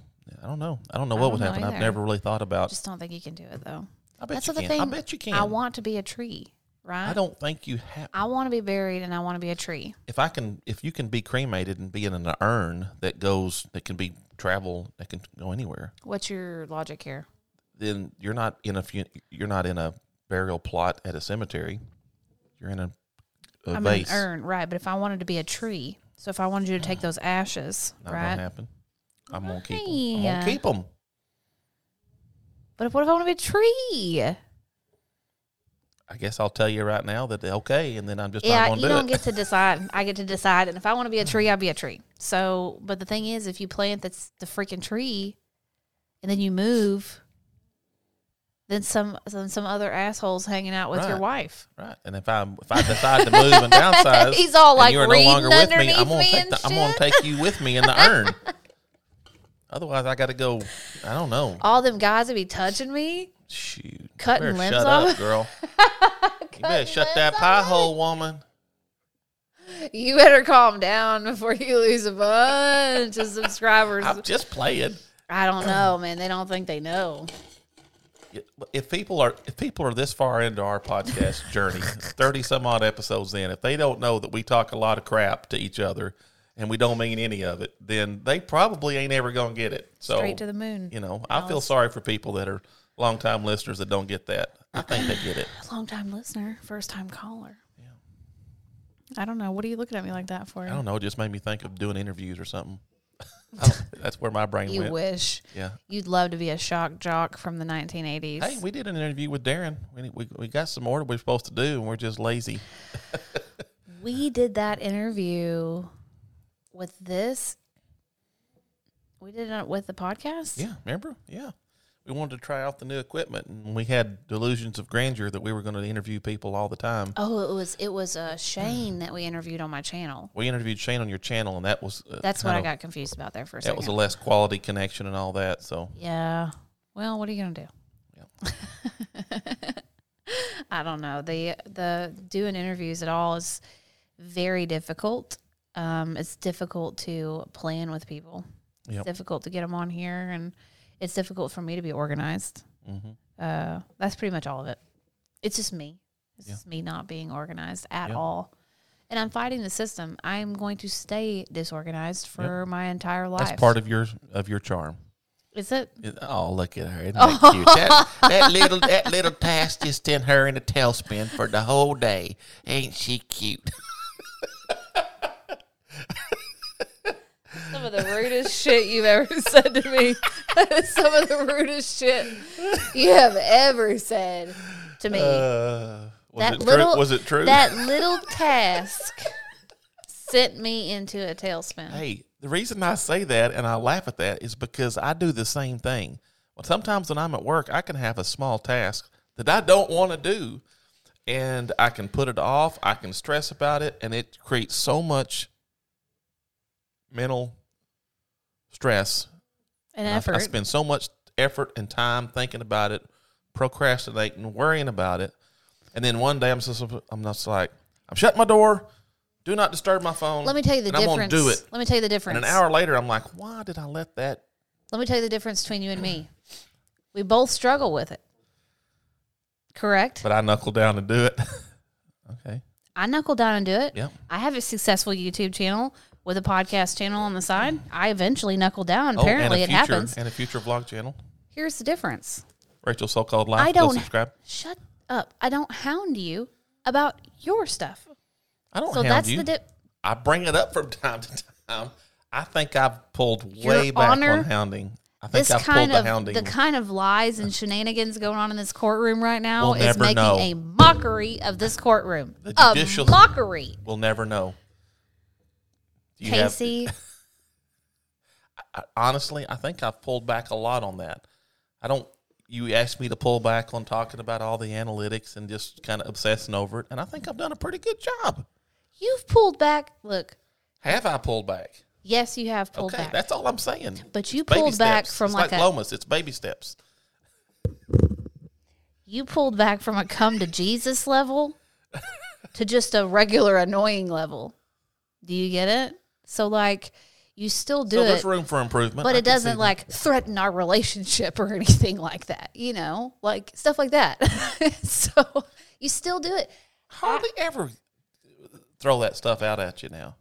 I don't know. I don't know what don't would know happen. I've never really thought about. Just don't think you can do it though. I bet That's you the can. thing. I bet you can. I want to be a tree, right? I don't think you have. I want to be buried and I want to be a tree. If I can, if you can be cremated and be in an urn that goes, that can be travel, that can go anywhere, What's your logic here? then you're not in a you're not in a burial plot at a cemetery. You're in a, a I'm vase. an urn, right? But if I wanted to be a tree, so if I wanted you to take those ashes, Not right? gonna happen. I'm gonna keep. Them. I'm gonna keep them. But if, what if I want to be a tree? I guess I'll tell you right now that okay, and then I'm just yeah, not you do don't it. get to decide. I get to decide, and if I want to be a tree, mm-hmm. I'll be a tree. So, but the thing is, if you plant that's the freaking tree, and then you move, then some some, some other assholes hanging out with your wife. Right, and if I if I decide to move and downsize, He's all like you are no longer with me. I'm gonna me take the, I'm gonna take you with me in the urn. Otherwise, I got to go. I don't know. All them guys would be touching me. Shoot, Cutting limbs shut off. up, girl. you better shut that pie hole, woman. You better calm down before you lose a bunch of subscribers. I'm just playing. I don't know, man. They don't think they know. If people are if people are this far into our podcast journey, thirty some odd episodes in, if they don't know that we talk a lot of crap to each other and we don't mean any of it, then they probably ain't ever gonna get it. So Straight to the moon. you know, I feel sorry for people that are longtime listeners that don't get that. I think they get it. Long time listener, first time caller. Yeah. I don't know. What are you looking at me like that for? I don't know. It just made me think of doing interviews or something. That's where my brain went. You went. wish. Yeah. You'd love to be a shock jock from the 1980s. Hey, we did an interview with Darren. We, we, we got some order we're supposed to do, and we're just lazy. we did that interview with this. We did it with the podcast. Yeah, remember? Yeah. We wanted to try out the new equipment, and we had delusions of grandeur that we were going to interview people all the time. Oh, it was it was uh, Shane that we interviewed on my channel. We interviewed Shane on your channel, and that was uh, That's what kind I got confused about there for a That second. was a less quality connection and all that. So yeah. Well, what are you gonna do? I don't know. The the doing interviews at all is very difficult. Um, it's difficult to plan with people. Yep. It's difficult to get them on here, and it's difficult for me to be organized. hmm Uh, that's pretty much all of it. It's just me. It's Yeah. just me not being organized at Yeah. all. And I'm fighting the system. I'm going to stay disorganized for my entire life. that's part of your of your charm. Is it? It- Oh, look at her! Isn't that cute? That, that little that little task just sent her in a tailspin for the whole day. Ain't she cute? Some of the rudest shit you've ever said to me. That is some of the rudest shit you have ever said to me. Uh, was that it little true? Was it true? That little task sent me into a tailspin. Hey, the reason I say that and I laugh at that is because I do the same thing. Well, sometimes when I'm at work, I can have a small task that I don't want to do, and I can put it off. I can stress about it, and it creates so much mental stress. An And I- effort. I, spend so much effort and time thinking about it, procrastinating, worrying about it, and then one day I'm just I'm just like I'm shutting my door. Do not disturb my phone. Let me tell you the and I'm difference. gonna do it. Let me tell you the difference. And difference. an hour later, I'm like, why did I let that? Let me tell you the difference between you and me. We both struggle with it. Correct? But I knuckle down and do it. okay. I knuckle down and do it. Yep. I have a successful YouTube channel with a podcast channel on the side. I eventually knuckle down. Oh, Apparently, and it happens. And a future vlog channel. Here's the difference. Rachel So Called Life. I don't subscribe. shut up. I don't hound you about your stuff. I don't So hound that's you. the dip. I bring it up from time to time. I think I've pulled Your way back Honor, on hounding. I think This I've kind pulled of the hounding. the kind of lies and shenanigans going on in this courtroom right now We'll is making know. a mockery of this courtroom. The A mockery. we'll never know. Have- Casey, I, honestly, I think I've pulled back a lot on that. I don't. You asked me to pull back on talking about all the analytics and just kind of obsessing over it, and I think I've done a pretty good job. you've pulled back. Look, Have I pulled back? yes, you have pulled okay, back. that's all I'm saying. But you It's pulled back steps. from It's like like a- Lomas. It's baby steps. you pulled back from a come to Jesus level to just a regular annoying level. Do you get it? So like you still do so it, there's room for improvement, but I it doesn't like threaten our relationship or anything like that. You know, like stuff like that. so you still do it. hardly ever throw that stuff out at you now.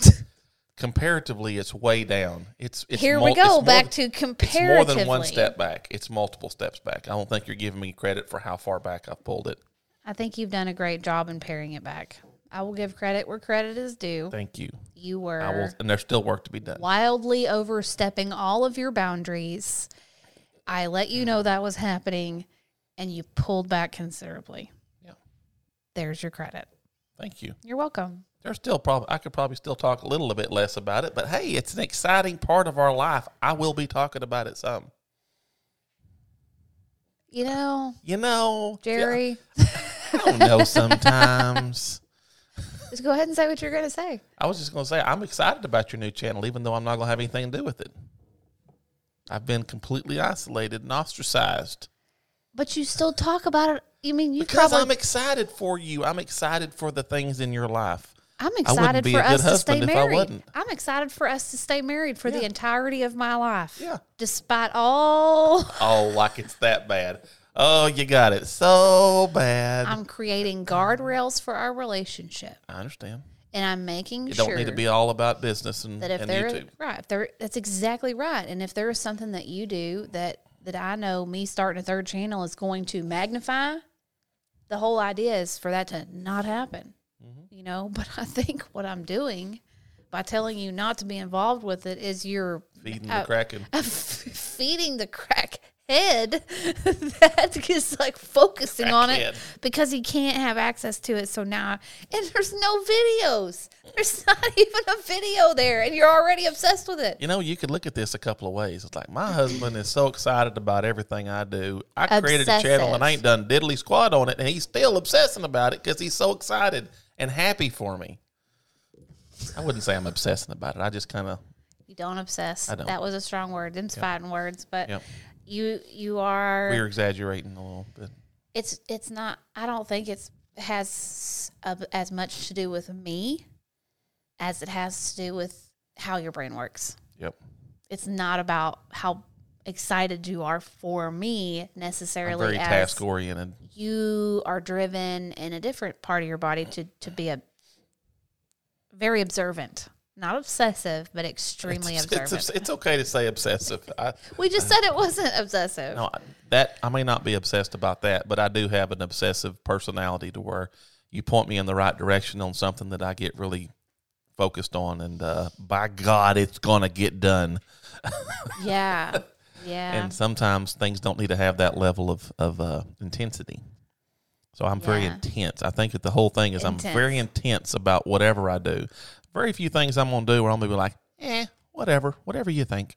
Comparatively, it's way down. It's, it's Here mul- we go back to It's comparatively. more than one step back. It's multiple steps back. I don't think you're giving me credit for how far back I've pulled it. I think you've done a great job in paring it back. I will give credit where credit is due. Thank you. You were I will, and there's still work to be done. wildly overstepping all of your boundaries. I let you know that was happening and you pulled back considerably. Yeah. There's your credit. Thank you. You're welcome. There's still probably I could probably still talk a little bit less about it, but hey, it's an exciting part of our life. I will be talking about it some. You know, You know, Jerry, I don't know sometimes. Just go ahead and say what you're going to say. I was just going to say I'm excited about your new channel, even though I'm not going to have anything to do with it. I've been completely isolated and ostracized But you still talk about it. You mean you because probably? I'm excited for you. I'm excited for the things in your life. I'm excited for a good us to stay husband if I married. wasn't. I'm excited for us to stay married for the entirety of my life. Yeah. Despite all, Oh, like it's that bad. Oh, you got it so bad. I'm creating guardrails for our relationship, I understand. and I'm making sure don't need to be all about business and, that if and there YouTube. right, if there that's exactly right. And if there is something that you do that that I know me starting a third channel is going to magnify, the whole idea is for that to not happen. Mm-hmm. You know, but I think what I'm doing by telling you not to be involved with it is you're Feeding uh, the kraken. feeding the crack head that is like focusing on it because he can't have access to it. So now, and there's no videos. There's not even a video there, and you're already obsessed with it. You know, you could look at this a couple of ways. It's like my husband is so excited about everything I do. I created a channel and I ain't done diddly squat on it, and he's still obsessing about it because he's so excited and happy for me. I wouldn't say I'm obsessing about it. I just kind of You don't obsess. I don't. That was a strong word. Them's fighting words, but Yep. You you are. we're exaggerating a little bit. it's it's not i don't think it's has a, as much to do with me as it has to do with how your brain works Yep. it's not about how excited you are for me I'm necessarily very task oriented. you are driven in a different part of your body to to be a very observant not obsessive but extremely It's, observant it's, it's okay to say obsessive. I, we just said it wasn't obsessive No, that I may not be obsessed about that, but I do have an obsessive personality to where you point me in the right direction on something that I get really focused on, and uh, by God, it's gonna get done. yeah yeah And sometimes things don't need to have that level of of uh, intensity. So I'm very intense. I think that the whole thing is I'm very intense about whatever I do. Very few things I'm gonna do where I'm gonna be like, eh, whatever, whatever you think.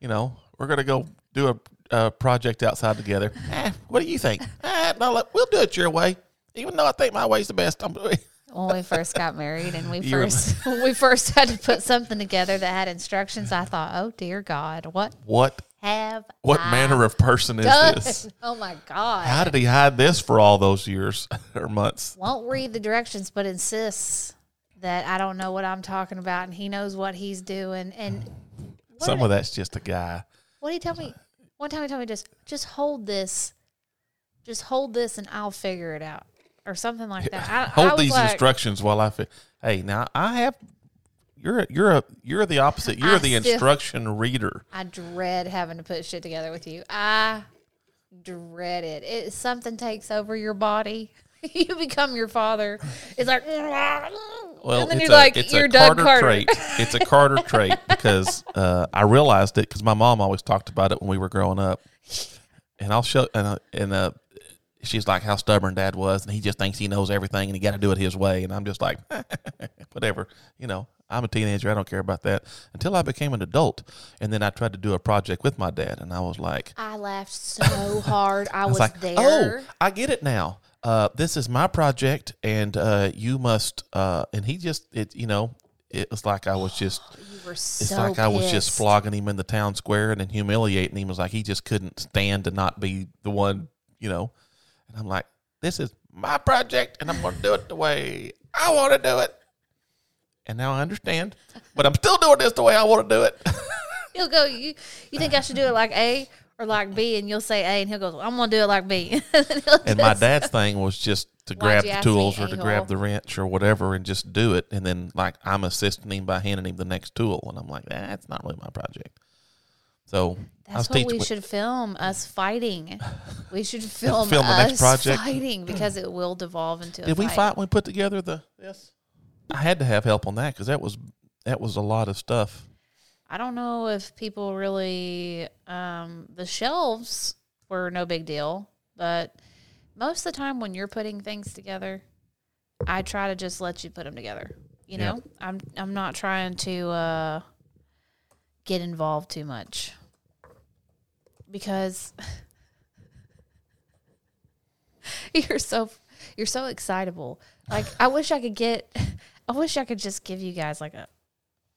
You know, we're gonna go do a, a project outside together. Eh, what do you think? Eh, no, look, we'll do it your way. Even though I think my way's the best. I'm when we first got married and we first when we first had to put something together that had instructions, I thought, "Oh dear God, what what have what I manner of person is this? Oh my God! How did he hide this for all those years or months? Won't read the directions, but insists that I don't know what I'm talking about, and he knows what he's doing. And hmm. Some of that's just a guy. what did he tell me? One time he told me just just hold this, just hold this, and I'll figure it out, or something like that. I, I hold was these like, instructions while I. Fi- hey, now I have. You're you're a you're the opposite. You're I the still- instruction reader. I dread having to put shit together with you. I dread it. It something takes over your body. you become your father. It's like, Well, and then it's you're a, like, it's you're a Doug Carter Carter. trait. It's a Carter trait because uh, I realized it because my mom always talked about it when we were growing up, and I'll show and uh, and uh, she's like how stubborn dad was, and he just thinks he knows everything, and he got to do it his way, and I'm just like, whatever, you know. I'm a teenager. I don't care about that until I became an adult, and then I tried to do a project with my dad, and I was like, I laughed so hard. I, I was, was like, there. oh, I get it now. Uh, this is my project, and uh, you must. Uh, and he just, it, you know, it was like I was just. you were It's so like I was just flogging him in the town square and then humiliating him. It was like he just couldn't stand to not be the one, you know. And I'm like, this is my project, and I'm going to do it the way I want to do it. And now I understand, but I'm still doing this the way I want to do it. He'll go. You you think I should do it like A or like B? And you'll say A, and he'll go. I'm gonna do it like B. and And my dad's thing was just to grab the tools or to grab the wrench or whatever and just do it. And then like I'm assisting him by handing him the next tool, and I'm like, that's not really my project. So That's what teaching. we should film us fighting. We should film, Film the us next project? fighting because it will devolve into a Did we fight. fight when we put together the Yes. I had to have help on that because that was that was a lot of stuff. I don't know if people really um, the shelves were no big deal, but most of the time when you're putting things together, I try to just let you put them together. You Yeah. know, I'm I'm not trying to uh, get involved too much because you're so You're so excitable. Like I wish I could get. I wish I could just give you guys like a.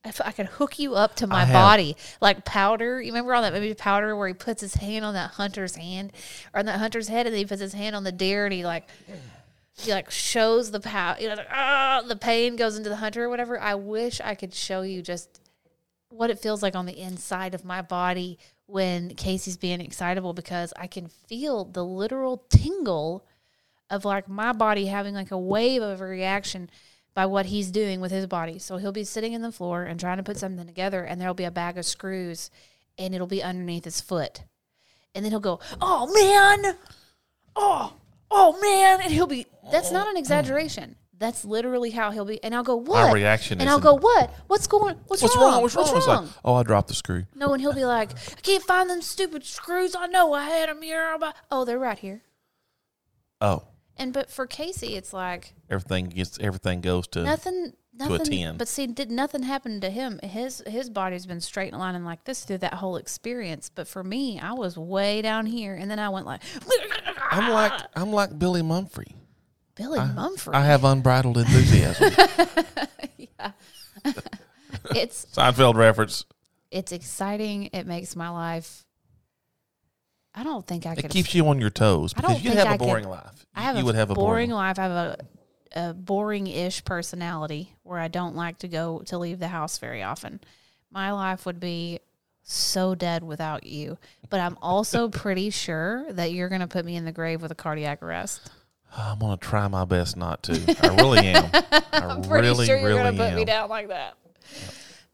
If I could hook you up to my body, like Powder. You remember on that movie Powder, where he puts his hand on that hunter's hand, or on that hunter's head, and then he puts his hand on the deer, and he like, he like shows the pow. You know, like, ah, the pain goes into the hunter or whatever. I wish I could show you just what it feels like on the inside of my body when Casey's being excitable because I can feel the literal tingle of like my body having like a wave of a reaction by what he's doing with his body. So he'll be sitting in the floor and trying to put something together and there'll be a bag of screws and it'll be underneath his foot. And then he'll go, "Oh man. Oh, oh man." And he'll be That's not an oh. exaggeration. That's literally how he'll be. And I'll go, "What?" reaction And I'll go, "What? What's going What's, What's wrong? wrong? What's wrong? Like, oh, I dropped the screw. No, and he'll be like, I can't find them stupid screws. I know I had them here. But oh, they're right here. Oh, And but for Casey, it's like everything gets everything goes to nothing, nothing. 10. But see, did nothing happen to him? His his body's been straight and lining like this through that whole experience. But for me, I was way down here, and then I went like I'm like I'm like Billy Mumphrey. Billy I, Mumford. I have unbridled enthusiasm. yeah, it's Seinfeld reference. it's exciting. It makes my life. I don't think I could. It could. keeps you on your toes because you have I a could- boring life. I have you a would have a boring boring. life. I have a a boring ish personality where I don't like to go to leave the house very often. My life would be so dead without you. But I'm also pretty sure that you're going to put me in the grave with a cardiac arrest. I'm gonna try my best not to. I really am. I I'm pretty really, sure you're really going to put me down like that.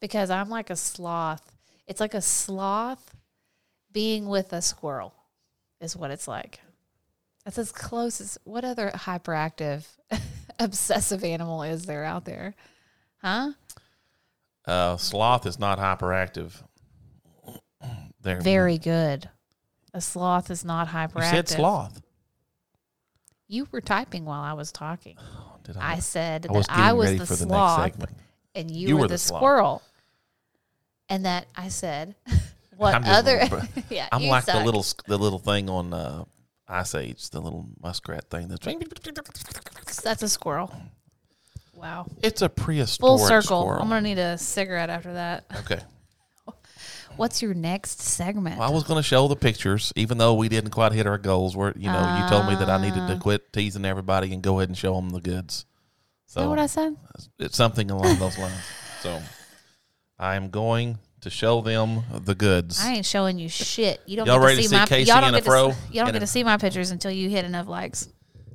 Because I'm like a sloth. It's like a sloth being with a squirrel, is what it's like. That's as close as what other hyperactive, obsessive animal is there out there? Huh? Uh, sloth is not hyperactive. There, Very good. A sloth is not hyperactive. You said sloth. You were typing while I was talking. Did I said I was that I was the for the sloth and you, You were, were the, the sloth. squirrel. And that I said, what I'm other? little- yeah, I'm like the little the little thing on uh, Ice Age, the little muskrat thing. That's That's a squirrel. Wow. it's a prehistoric Full circle. squirrel. I'm gonna need a cigarette after that. okay. What's your next segment? Well, I was going to show the pictures, even though we didn't quite hit our goals. Where you know you told me that I needed to quit teasing everybody and go ahead and show them the goods. Is that So what I said? it's something along those lines. So I am going to show them the goods. I ain't showing you shit. You don't Y'all get ready to to see see my. Casey y'all don't in a get to, y'all don't get to see my pictures until you hit enough likes.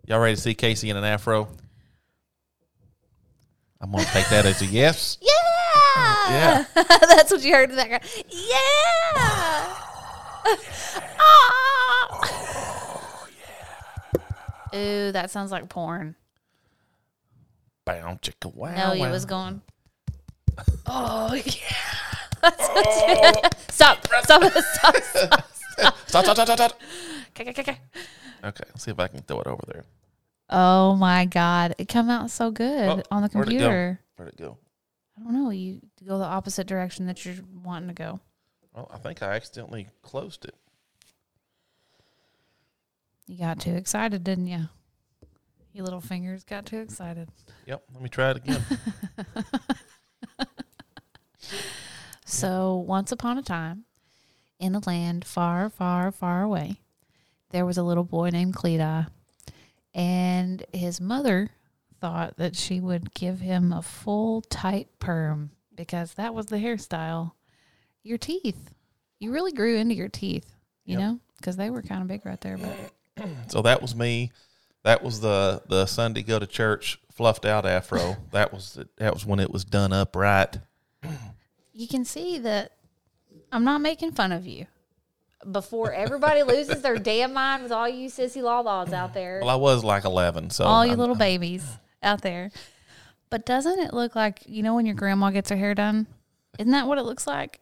Y'all ready to see Casey in an afro? I'm going to take that as a yes. Yeah. Yeah. That's what you heard in the background. Yeah. Ah. Ooh, that sounds like porn. Bam, chicka, wow. No, you wow. was going. Oh yeah. That's oh. stop! Stop! Stop! Stop! Stop, stop, stop, stop, stop. Okay, okay, okay. Okay, let's see if I can throw it over there. Oh my god, it come out so good Oh, on the where'd it go? computer. Where'd it go? I don't know. You go the opposite direction that you're wanting to go. Well, I think I accidentally closed it. You got too excited, didn't you? Your little fingers got too excited. Yep, let me try it again. So, once upon a time, in a land far, far, far away, there was a little boy named Cledi, and his mother thought that she would give him a full tight perm because that was the hairstyle. Your teeth, you really grew into your teeth, you Yep. know, because they were kind of big right there. But so that was me. That was the the Sunday go to church fluffed out afro. that was that was when it was done up right. you can see that I'm not making fun of you. Before everybody loses their damn mind with all you sissy laws out there. Well, I was like eleven, so all you I'm- little babies out there. But doesn't it look like you know when your grandma gets her hair done? Isn't that what it looks like?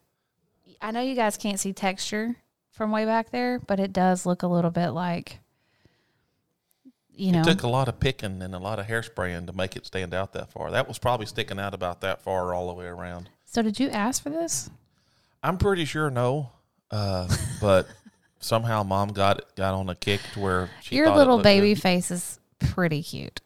I know you guys can't see texture from way back there, but it does look a little bit like you know. It took a lot of picking and a lot of hairspraying to make it stand out that far. That was probably sticking out about that far all the way around. So did you ask for this? I'm pretty sure no, uh, but somehow mom got got on a kick to where she Your little baby good. face is pretty cute.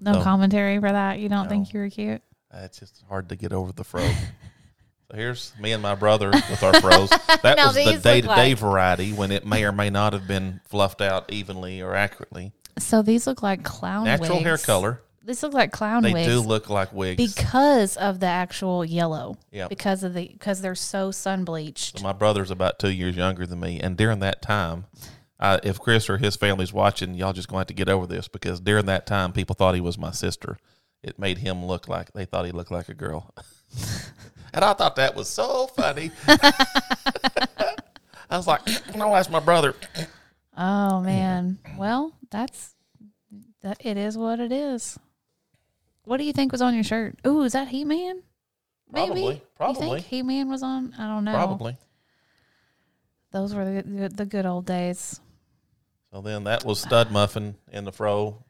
No No. commentary for that. You don't No. think you were cute? Uh, It's just hard to get over the fro. so here's me and my brother with our fros. That was the day to day variety when it may or may not have been fluffed out evenly or accurately. So these look like clown Natural hair color. These look like clown They wigs do look like wigs. because of the actual yellow. Yep. Because of the because they're so sun bleached. So my brother's about two years younger than me, and during that time, uh, if Chris or his family's watching, y'all just going to have to get over this because during that time, people thought he was my sister. It made him look like they thought he looked like a girl, and I thought that was so funny. I was like, "No, that's my brother." Oh man. Well, that's that. It is what it is. What do you think was on your shirt? Ooh, is that He Man? Probably, You probably. think He Man was on? I don't know. Probably. Those were the good, the good old days. So then that was stud muffin in the fro.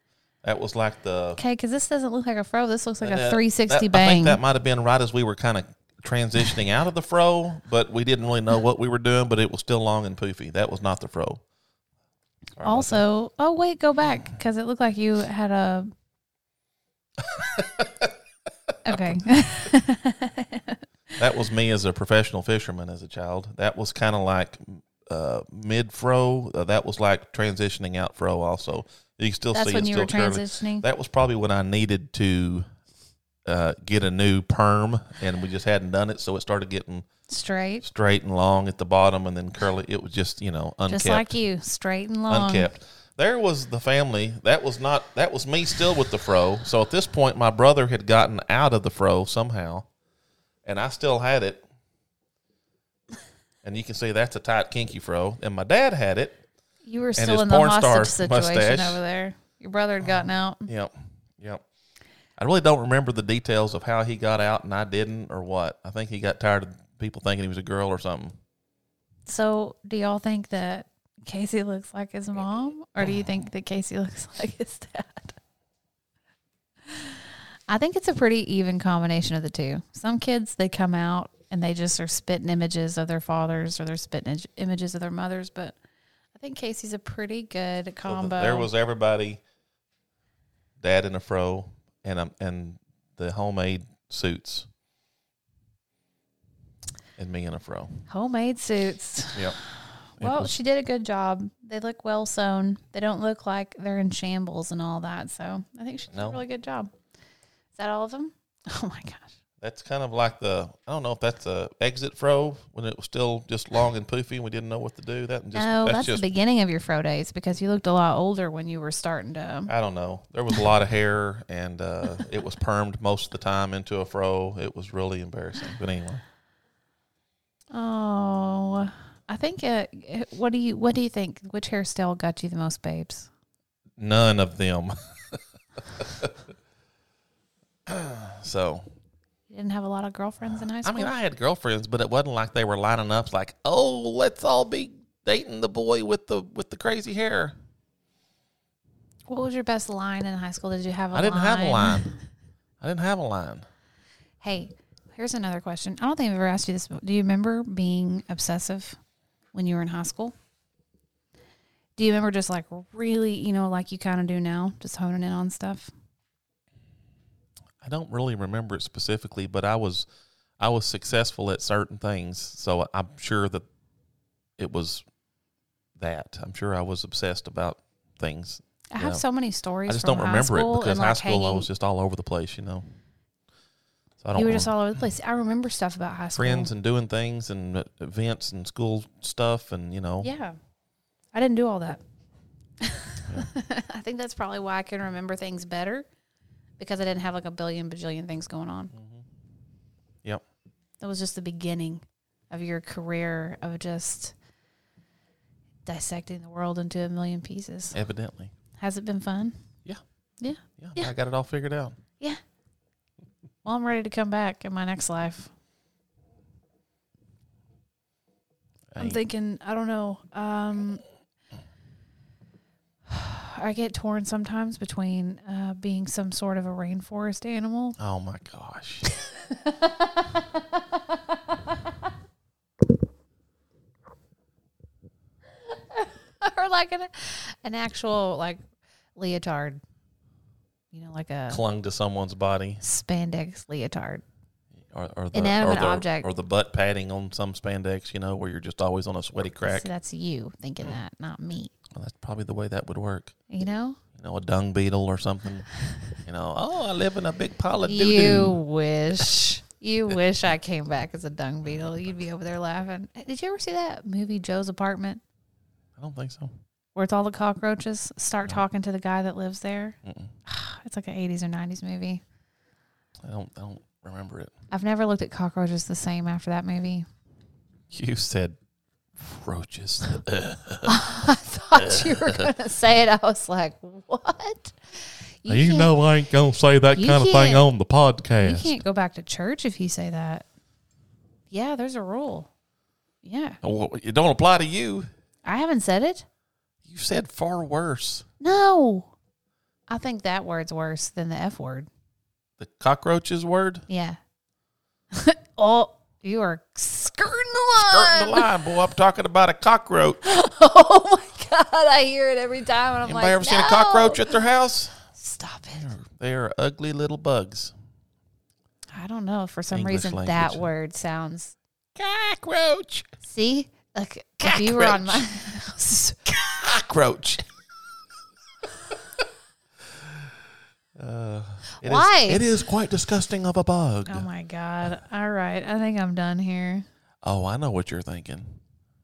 That was like the Okay, because this doesn't look like a fro. This looks like a 360 that- I think that might have been right as we were kind of transitioning out of the fro, but we didn't really know what we were doing. But it was still long and poofy. That was not the fro. Sorry also, oh wait, go back because it looked like you had a. okay. that. Was me as a professional fisherman as a child. That was kind of like uh, mid fro. Uh, that was like transitioning out fro. Also, you can still That's see when you still were curly. transitioning. That was probably when I needed to uh, get a new perm, and we just hadn't done it, so it started getting Straight. straight and long at the bottom, and then curly. It was just you know unkept. Just like you, straight and long. unkept. There was the family. That was not. That was me still with the fro. So at this point, my brother had gotten out of the fro somehow, and I still had it. And you can see that's a tight, kinky fro. And my dad had it. You were still in the hostage situation mustache. over there. Your brother had gotten out. Yep, yep. I really don't remember the details of how he got out and I didn't, or what. I think he got tired of people thinking he was a girl or something. So, do y'all think that Casey looks like his mom, or do you think that Casey looks like his dad? I think it's a pretty even combination of the two. Some kids they come out and they just are spitting images of their fathers or they're spitting images of their mothers, but I think Casey's a pretty good combo. there was everybody, dad in a fro, and um, and the homemade suits, and me in a fro. homemade suits. Yep. Well, was- she did a good job. They look well sewn. They don't look like they're in shambles and all that. So I think she did No. a really good job. Is that all of them? Oh my gosh. that's kind of like the I don't know if that's a exit fro when it was still just long and poofy and we didn't know what to do. That just no, that's, just the beginning of your fro days because you looked a lot older when you were starting to. I don't know. There was a lot of hair and uh, it was permed most of the time into a fro. It was really embarrassing. But anyway, Oh, I think. Uh, what do you What do you think? Which hairstyle got you the most babes? none of them. so You didn't have a lot of girlfriends in high school. I mean, I had girlfriends, but it wasn't like they were lining up like, "Oh, let's all be dating the boy with the with the crazy hair." what was your best line in high school? Did you have a I didn't have a line? line. I didn't have a line. Hey, here's another question. I don't think I've ever asked you this. Do you remember being obsessive when you were in high school? Do you remember just like really, you know, like you kind of do now, just honing in on stuff? I don't really remember it specifically, but I was I was successful at certain things, so I'm sure that it was that. I'm sure I was obsessed about things. I have Yeah. so many stories. I just don't remember it because high like, school I was just all over the place, you know. So I don't You were just all over the place. I remember stuff about high school. friends and doing things and events and school stuff and you know. Yeah. I didn't do all that. I think that's probably why I can remember things better because I didn't have like a billion bajillion things going on. Mm-hmm. Yep. That was just the beginning of your career of just dissecting the world into a million pieces. Evidently. Has it been fun? Yeah. Yeah. Yeah, Yeah. I got it all figured out. Yeah. Well, I'm ready to come back in my next life. I'm thinking, I don't know. Um, I get torn sometimes between uh, being some sort of a rainforest animal. oh my gosh. or like an, an actual like leotard. You know, like a Clung to someone's body, spandex leotard. or, or the Inanimate or the, object. or the butt padding on some spandex. You know, where you're just always on a sweaty crack. So that's you thinking that, not me. Well, that's probably the way that would work. You know? You know, a dung beetle or something. you know, oh, I live in a big pile of doo You wish. You wish I came back as a dung beetle. You'd be over there laughing. Did you ever see that movie, Joe's Apartment, I don't think so. Where it's all the cockroaches start mm. talking to the guy that lives there? Mm-mm. It's like an 80s or 90s movie. I don't. I don't remember it. I've never looked at cockroaches the same after that movie. You said roaches. I thought you were going to say it. I was like, what? You, can't- know I ain't gonna say that kind of thing on the podcast. You can't go back to church if you say that. Yeah, there's a rule. Yeah. Well, it don't apply to you. I haven't said it. You said far worse. No. I think that word's worse than the F word. The cockroaches word. Yeah. oh, you are skirting the line. Skirting the line, boy. I'm talking about a cockroach. Oh my god, I hear it every time, and I'm Anybody like, ever seen a cockroach at their house? Stop it. They are ugly little bugs. I don't know. For some English reason, that word sounds. Cockroach. See, like if you were on my house, Cockroach. uh, it is- Why? it is quite disgusting of a bug. oh my god. All right, I think I'm done here. Oh, I know what you're thinking.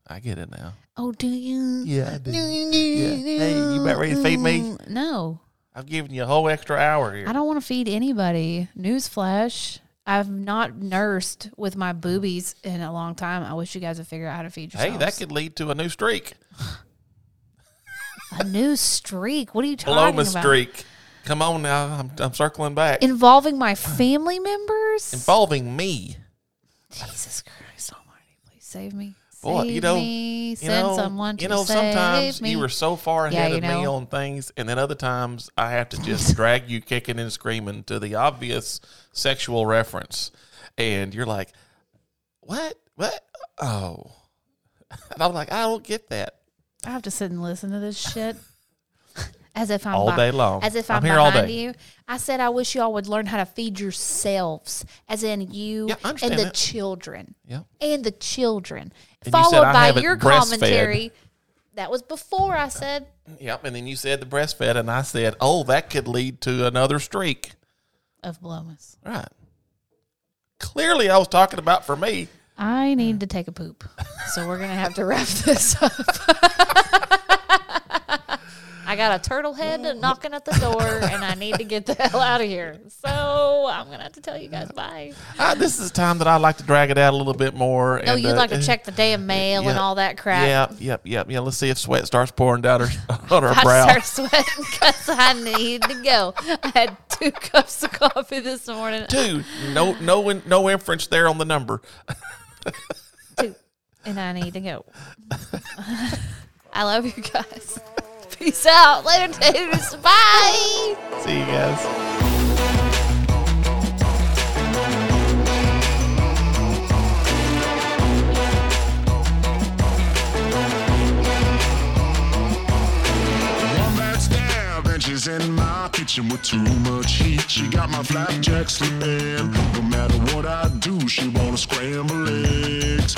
I get it now. Oh, do you? Yeah, I do. Hey, you about ready to feed me? No, I've given you a whole extra hour here. I don't want to feed anybody. Newsflash. I've not nursed with my boobies in a long time. I wish you guys would figure out how to feed yourselves. Hey, that could lead to a new streak. a new streak. What are you talking my about? streak. Come on now. I'm, I'm circling back. Involving my family members? Involving me. Jesus Christ Almighty, please save me. Boy, save you know, me. You know, someone to you know, save sometimes me. you were so far ahead you of me on things, and then other times I have to just drag you kicking and screaming to the obvious sexual reference, and you're like, "What? What? Oh!" And I'm like, "I don't get that." I have to sit and listen to this shit. As if I'm All beh- day long. As if I'm I'm, here all behind day. you. I said I wish y'all would learn how to feed yourselves, as in you Yeah, and the that. children. Yeah. And the children. And you Followed I by your commentary. That was before I said Yep. And then you said the breastfed, and I said, "Oh, that could lead to another streak." of Blomus. Right. Clearly, I was talking about for me. I need to take a poop. So we're gonna have to wrap this up. I got a turtle head knocking at the door and I need to get the hell out of here. So I'm gonna have to tell you guys bye. Uh, this is the time that I like to drag it out a little bit more. No, and, you'd uh, like to check the damn mail and all that crap. Yeah, yep, yep, yeah. Let's see if sweat starts pouring down her on her I brow. start sweating because I need to go. I had two cups of coffee this morning. Two, no, no, no inference there on the number. Two. And I need to go. I love you guys. Peace out. Later, taters. Bye. See you guys. in my kitchen with too much heat. She got my flapjack slipping. No matter what I do, she wanna scramble eggs.